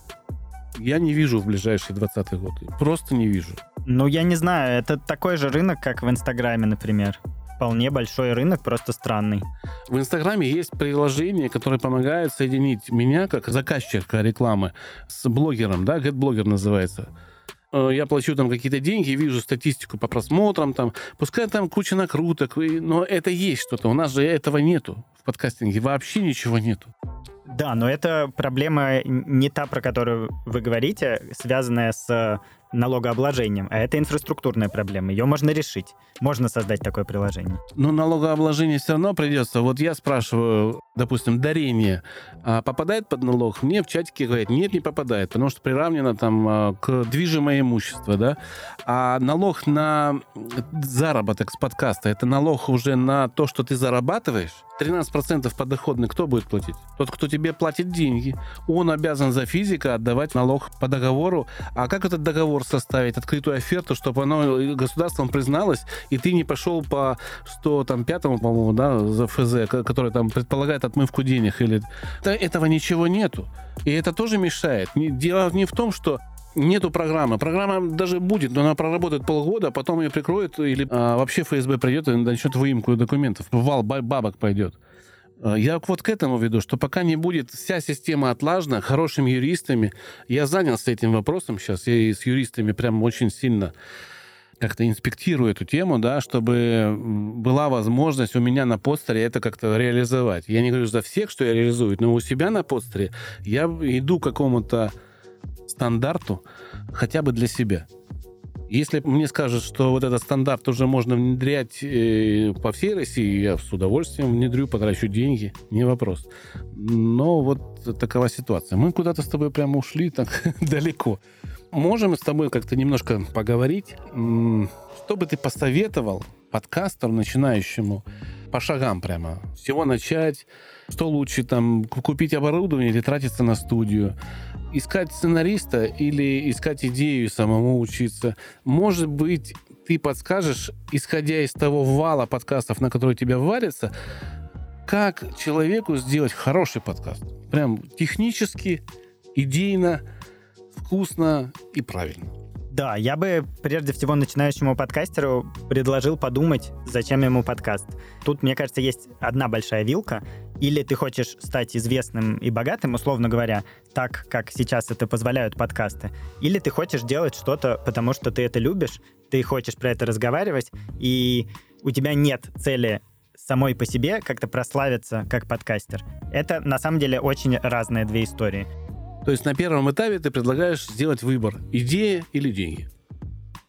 B: я не вижу в ближайшие 20 год. Просто не вижу.
A: Ну, я не знаю, это такой же рынок, как в Инстаграме, например. Вполне большой рынок, просто странный.
B: В Инстаграме есть приложение, которое помогает соединить меня, как заказчика рекламы, с блогером, да, GetBlogger называется э, я плачу там какие-то деньги, вижу статистику по просмотрам, там, пускай там куча накруток, но это есть что-то. У нас же этого нету в подкастинге, вообще ничего нету.
A: Да, но это проблема не та, про которую вы говорите, связанная с налогообложением, а это инфраструктурная проблема. Ее можно решить. Можно создать такое приложение.
B: Но налогообложение все равно придется. Вот я спрашиваю, допустим, дарение а попадает под налог? Мне в чатике говорят, нет, не попадает, потому что приравнено там а, к движимое имущество, да. А налог на заработок с подкаста, это налог уже на то, что ты зарабатываешь, 13% подоходный кто будет платить? Тот, кто тебе платит деньги. Он обязан за физика отдавать налог по договору. А как этот договор составить? Открытую оферту, чтобы оно государством призналось, и ты не пошел по 105, по-моему, да, за ФЗ, который там предполагает отмывку денег. Или... Этого ничего нету. И это тоже мешает. Дело не в том, что нету программы. Программа даже будет, но она проработает полгода, а потом ее прикроют, или а, вообще ФСБ придет и начнет выемку документов. Вал бабок пойдет. А, я вот к этому веду, что пока не будет вся система отлажена хорошими юристами, я занялся этим вопросом сейчас, я и с юристами прям очень сильно как-то инспектирую эту тему, да, чтобы была возможность у меня на постере это как-то реализовать. Я не говорю за всех, что я реализую, но у себя на постере я иду к какому-то стандарту хотя бы для себя. Если мне скажут, что вот этот стандарт уже можно внедрять э, по всей России, я с удовольствием внедрю, потрачу деньги, не вопрос. Но вот такова ситуация. Мы куда-то с тобой прямо ушли так далеко. Можем с тобой как-то немножко поговорить. Что бы ты посоветовал подкастеру начинающему по шагам прямо? Всего начать, что лучше там купить оборудование или тратиться на студию? Искать сценариста или искать идею самому учиться. Может быть, ты подскажешь, исходя из того вала подкастов, на который тебя варится, как человеку сделать хороший подкаст. Прям технически, идейно, вкусно и правильно.
A: Да, я бы прежде всего начинающему подкастеру предложил подумать, зачем ему подкаст. Тут, мне кажется, есть одна большая вилка. Или ты хочешь стать известным и богатым, условно говоря, так, как сейчас это позволяют подкасты. Или ты хочешь делать что-то, потому что ты это любишь, ты хочешь про это разговаривать, и у тебя нет цели самой по себе как-то прославиться как подкастер. Это на самом деле очень разные две истории.
B: То есть на первом этапе ты предлагаешь сделать выбор, идея или деньги?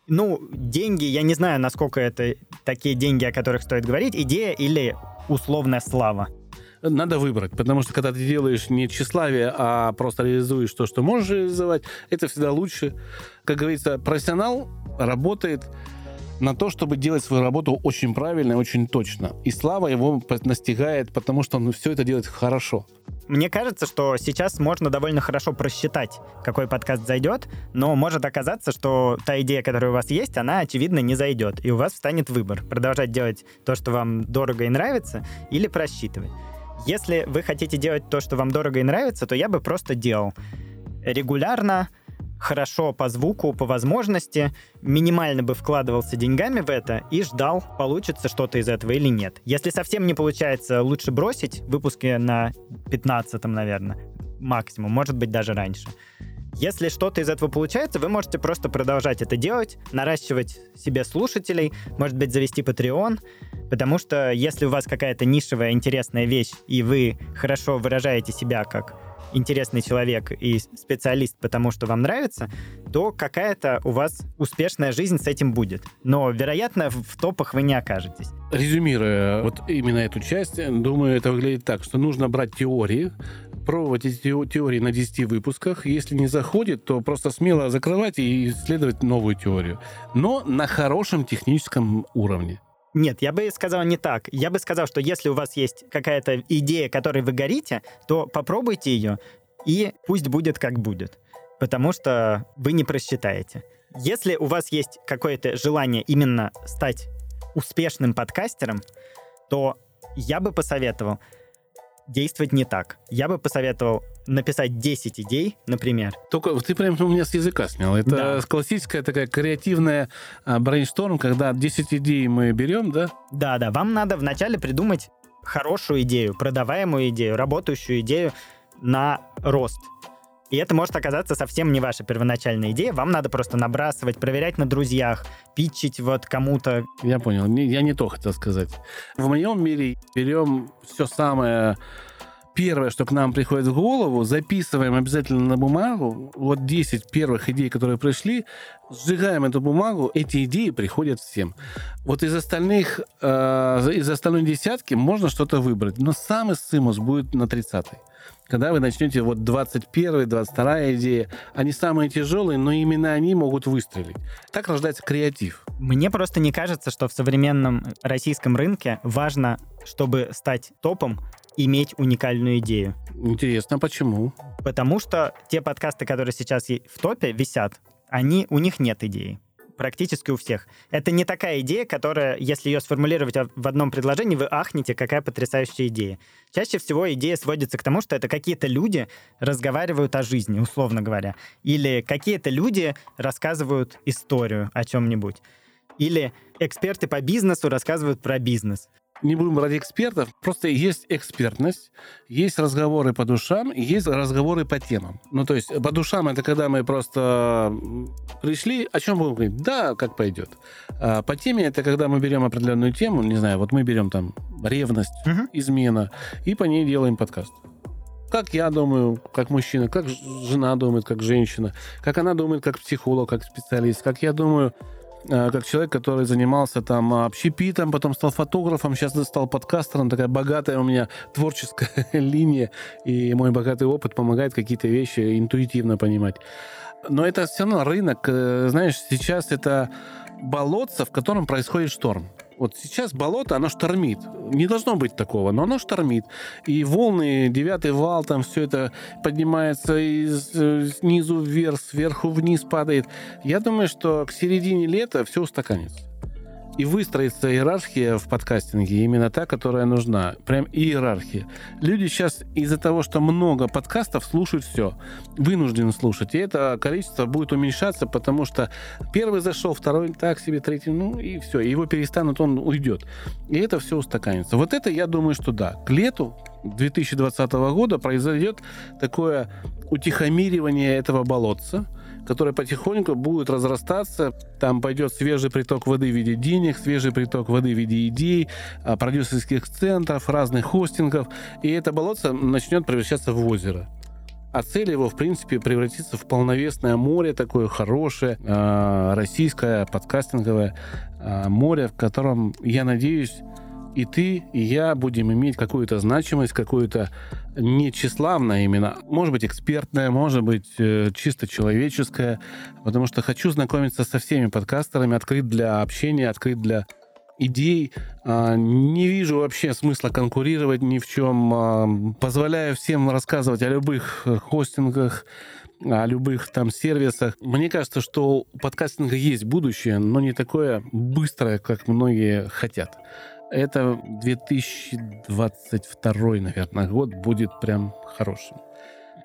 A: Ну, деньги, я не знаю, насколько это такие деньги, о которых стоит говорить, идея или условная слава.
B: Надо выбрать, потому что когда ты делаешь не тщеславие, а просто реализуешь то, что можешь реализовать, это всегда лучше. Как говорится, профессионал работает на то, чтобы делать свою работу очень правильно и очень точно. И слава его настигает, потому что он все это делает хорошо.
A: Мне кажется, что сейчас можно довольно хорошо просчитать, какой подкаст зайдет, но может оказаться, что та идея, которая у вас есть, она, очевидно, не зайдет, и у вас встанет выбор. Продолжать делать то, что вам дорого и нравится, или просчитывать. Если вы хотите делать то, что вам дорого и нравится, то я бы просто делал регулярно, хорошо по звуку, по возможности, минимально бы вкладывался деньгами в это и ждал, получится что-то из этого или нет. Если совсем не получается, лучше бросить выпуски на 15 наверное, максимум, может быть, даже раньше. Если что-то из этого получается, вы можете просто продолжать это делать, наращивать себе слушателей, может быть, завести Patreon, потому что если у вас какая-то нишевая интересная вещь, и вы хорошо выражаете себя как интересный человек и специалист, потому что вам нравится, то какая-то у вас успешная жизнь с этим будет. Но, вероятно, в топах вы не окажетесь.
B: Резюмируя вот именно эту часть, думаю, это выглядит так, что нужно брать теории, пробовать эти теории на 10 выпусках. Если не заходит, то просто смело закрывать и исследовать новую теорию. Но на хорошем техническом уровне.
A: Нет, я бы сказал не так. Я бы сказал, что если у вас есть какая-то идея, которой вы горите, то попробуйте ее, и пусть будет как будет. Потому что вы не просчитаете. Если у вас есть какое-то желание именно стать успешным подкастером, то я бы посоветовал действовать не так. Я бы посоветовал написать 10 идей, например.
B: Только ты прям у меня с языка снял. Это да. классическая такая креативная а, брейншторм, когда 10 идей мы берем, да?
A: Да, да. Вам надо вначале придумать хорошую идею, продаваемую идею, работающую идею на рост. И это может оказаться совсем не ваша первоначальная идея. Вам надо просто набрасывать, проверять на друзьях, питчить вот кому-то.
B: Я понял. Я не то хотел сказать. В моем мире берем все самое первое, что к нам приходит в голову, записываем обязательно на бумагу. Вот 10 первых идей, которые пришли, сжигаем эту бумагу, эти идеи приходят всем. Вот из остальных, э, из остальной десятки можно что-то выбрать, но самый симус будет на 30-й. Когда вы начнете вот 21 22 идея, они самые тяжелые, но именно они могут выстрелить. Так рождается креатив.
A: Мне просто не кажется, что в современном российском рынке важно, чтобы стать топом, иметь уникальную идею.
B: Интересно, почему?
A: Потому что те подкасты, которые сейчас в топе висят, они, у них нет идеи практически у всех. Это не такая идея, которая, если ее сформулировать в одном предложении, вы ахнете, какая потрясающая идея. Чаще всего идея сводится к тому, что это какие-то люди разговаривают о жизни, условно говоря. Или какие-то люди рассказывают историю о чем-нибудь. Или эксперты по бизнесу рассказывают про бизнес
B: не будем брать экспертов, просто есть экспертность, есть разговоры по душам, есть разговоры по темам. Ну, то есть по душам это когда мы просто пришли, о чем будем говорить? Да, как пойдет. А по теме это когда мы берем определенную тему, не знаю, вот мы берем там ревность, угу. измена, и по ней делаем подкаст. Как я думаю, как мужчина, как жена думает, как женщина, как она думает, как психолог, как специалист, как я думаю, как человек, который занимался там общепитом, потом стал фотографом, сейчас стал подкастером, такая богатая у меня творческая линия, и мой богатый опыт помогает какие-то вещи интуитивно понимать. Но это все равно рынок, э, знаешь, сейчас это болотце, в котором происходит шторм. Вот сейчас болото, оно штормит. Не должно быть такого, но оно штормит. И волны, девятый вал, там все это поднимается из, э, снизу вверх, сверху вниз падает. Я думаю, что к середине лета все устаканится и выстроится иерархия в подкастинге именно та, которая нужна. Прям иерархия. Люди сейчас из-за того, что много подкастов, слушают все. Вынуждены слушать. И это количество будет уменьшаться, потому что первый зашел, второй так себе, третий, ну и все. Его перестанут, он уйдет. И это все устаканится. Вот это, я думаю, что да. К лету 2020 года произойдет такое утихомиривание этого болотца, которая потихоньку будет разрастаться. Там пойдет свежий приток воды в виде денег, свежий приток воды в виде идей, а, продюсерских центров, разных хостингов. И это болото начнет превращаться в озеро. А цель его, в принципе, превратиться в полновесное море, такое хорошее, а, российское, подкастинговое а, море, в котором, я надеюсь, и ты, и я будем иметь какую-то значимость, какую-то не тщеславное именно, может быть, экспертное, может быть, э, чисто человеческое, потому что хочу знакомиться со всеми подкастерами, открыт для общения, открыт для идей. А, не вижу вообще смысла конкурировать ни в чем. А, позволяю всем рассказывать о любых хостингах, о любых там сервисах. Мне кажется, что у подкастинга есть будущее, но не такое быстрое, как многие хотят. Это 2022, наверное, год будет прям хорошим.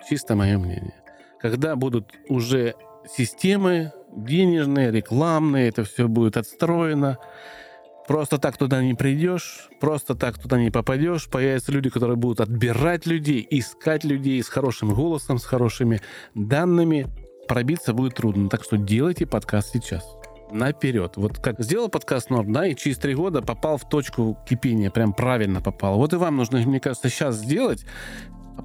B: Чисто мое мнение. Когда будут уже системы денежные, рекламные, это все будет отстроено. Просто так туда не придешь, просто так туда не попадешь. Появятся люди, которые будут отбирать людей, искать людей с хорошим голосом, с хорошими данными. Пробиться будет трудно. Так что делайте подкаст сейчас наперед. Вот как сделал подкаст Норм, да, и через три года попал в точку кипения, прям правильно попал. Вот и вам нужно, мне кажется, сейчас сделать,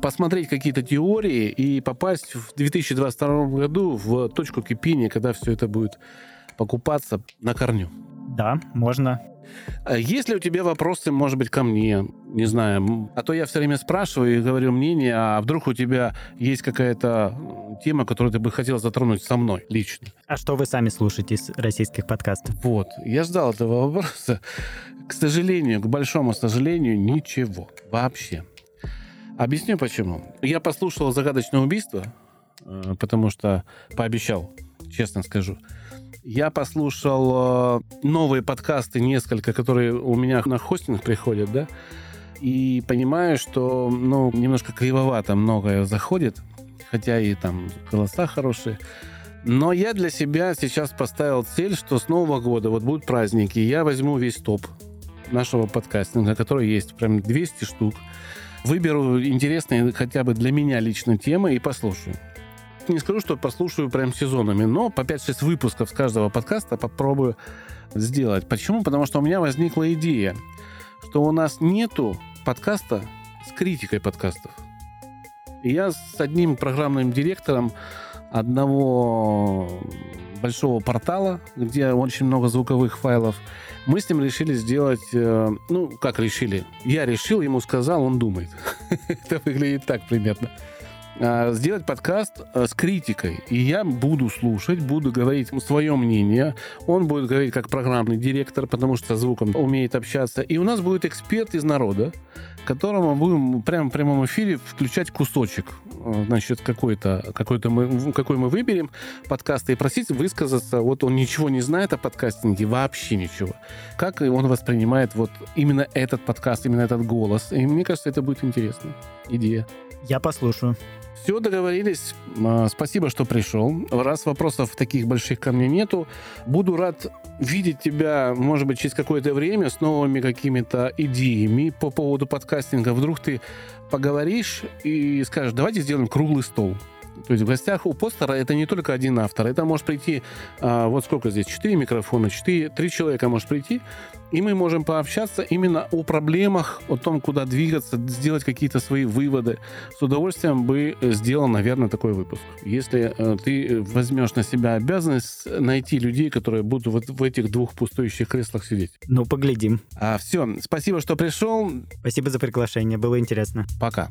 B: посмотреть какие-то теории и попасть в 2022 году в точку кипения, когда все это будет покупаться на корню.
A: Да, можно.
B: А есть ли у тебя вопросы, может быть, ко мне? Не знаю. А то я все время спрашиваю и говорю мнение, а вдруг у тебя есть какая-то тема, которую ты бы хотел затронуть со мной лично?
A: А что вы сами слушаете из российских подкастов?
B: Вот. Я ждал этого вопроса. К сожалению, к большому сожалению, ничего. Вообще. Объясню почему. Я послушал «Загадочное убийство», э, потому что пообещал, честно скажу. Я послушал э, новые подкасты, несколько, которые у меня на хостинг приходят, да, и понимаю, что, ну, немножко кривовато многое заходит, хотя и там голоса хорошие. Но я для себя сейчас поставил цель, что с Нового года, вот будут праздники, я возьму весь топ нашего подкастинга, который есть, прям 200 штук, выберу интересные хотя бы для меня лично темы и послушаю не скажу, что послушаю прям сезонами, но по 5-6 выпусков с каждого подкаста попробую сделать. Почему? Потому что у меня возникла идея, что у нас нету подкаста с критикой подкастов. Я с одним программным директором одного большого портала, где очень много звуковых файлов, мы с ним решили сделать, э, ну, как решили? Я решил, ему сказал, он думает. Это выглядит так примерно. А, сделать подкаст э, с критикой. И я буду слушать, буду говорить свое мнение. Он будет говорить как программный директор, потому что звуком умеет общаться. И у нас будет эксперт из народа, которому будем прямо в прямом эфире включать кусочек, э, значит, какой-то, какой-то мы, какой мы выберем подкаст и просить высказаться. Вот он ничего не знает о подкастинге, вообще ничего. Как он воспринимает вот именно этот подкаст, именно этот голос. И мне кажется, это будет интересно. Идея.
A: Я послушаю.
B: Все, договорились. А, спасибо, что пришел. Раз вопросов таких больших ко мне нету, буду рад видеть тебя, может быть, через какое-то время с новыми какими-то идеями по поводу подкастинга. Вдруг ты поговоришь и скажешь, давайте сделаем круглый стол. То есть в гостях у постера это не только один автор. Это может прийти, а, вот сколько здесь, четыре микрофона, четыре, три человека может прийти, и мы можем пообщаться именно о проблемах, о том, куда двигаться, сделать какие-то свои выводы. С удовольствием бы сделал, наверное, такой выпуск. Если э, ты возьмешь на себя обязанность найти людей, которые будут вот в этих двух пустующих креслах сидеть.
A: Ну, поглядим.
B: А, все, спасибо, что пришел.
A: Спасибо за приглашение, было интересно.
B: Пока.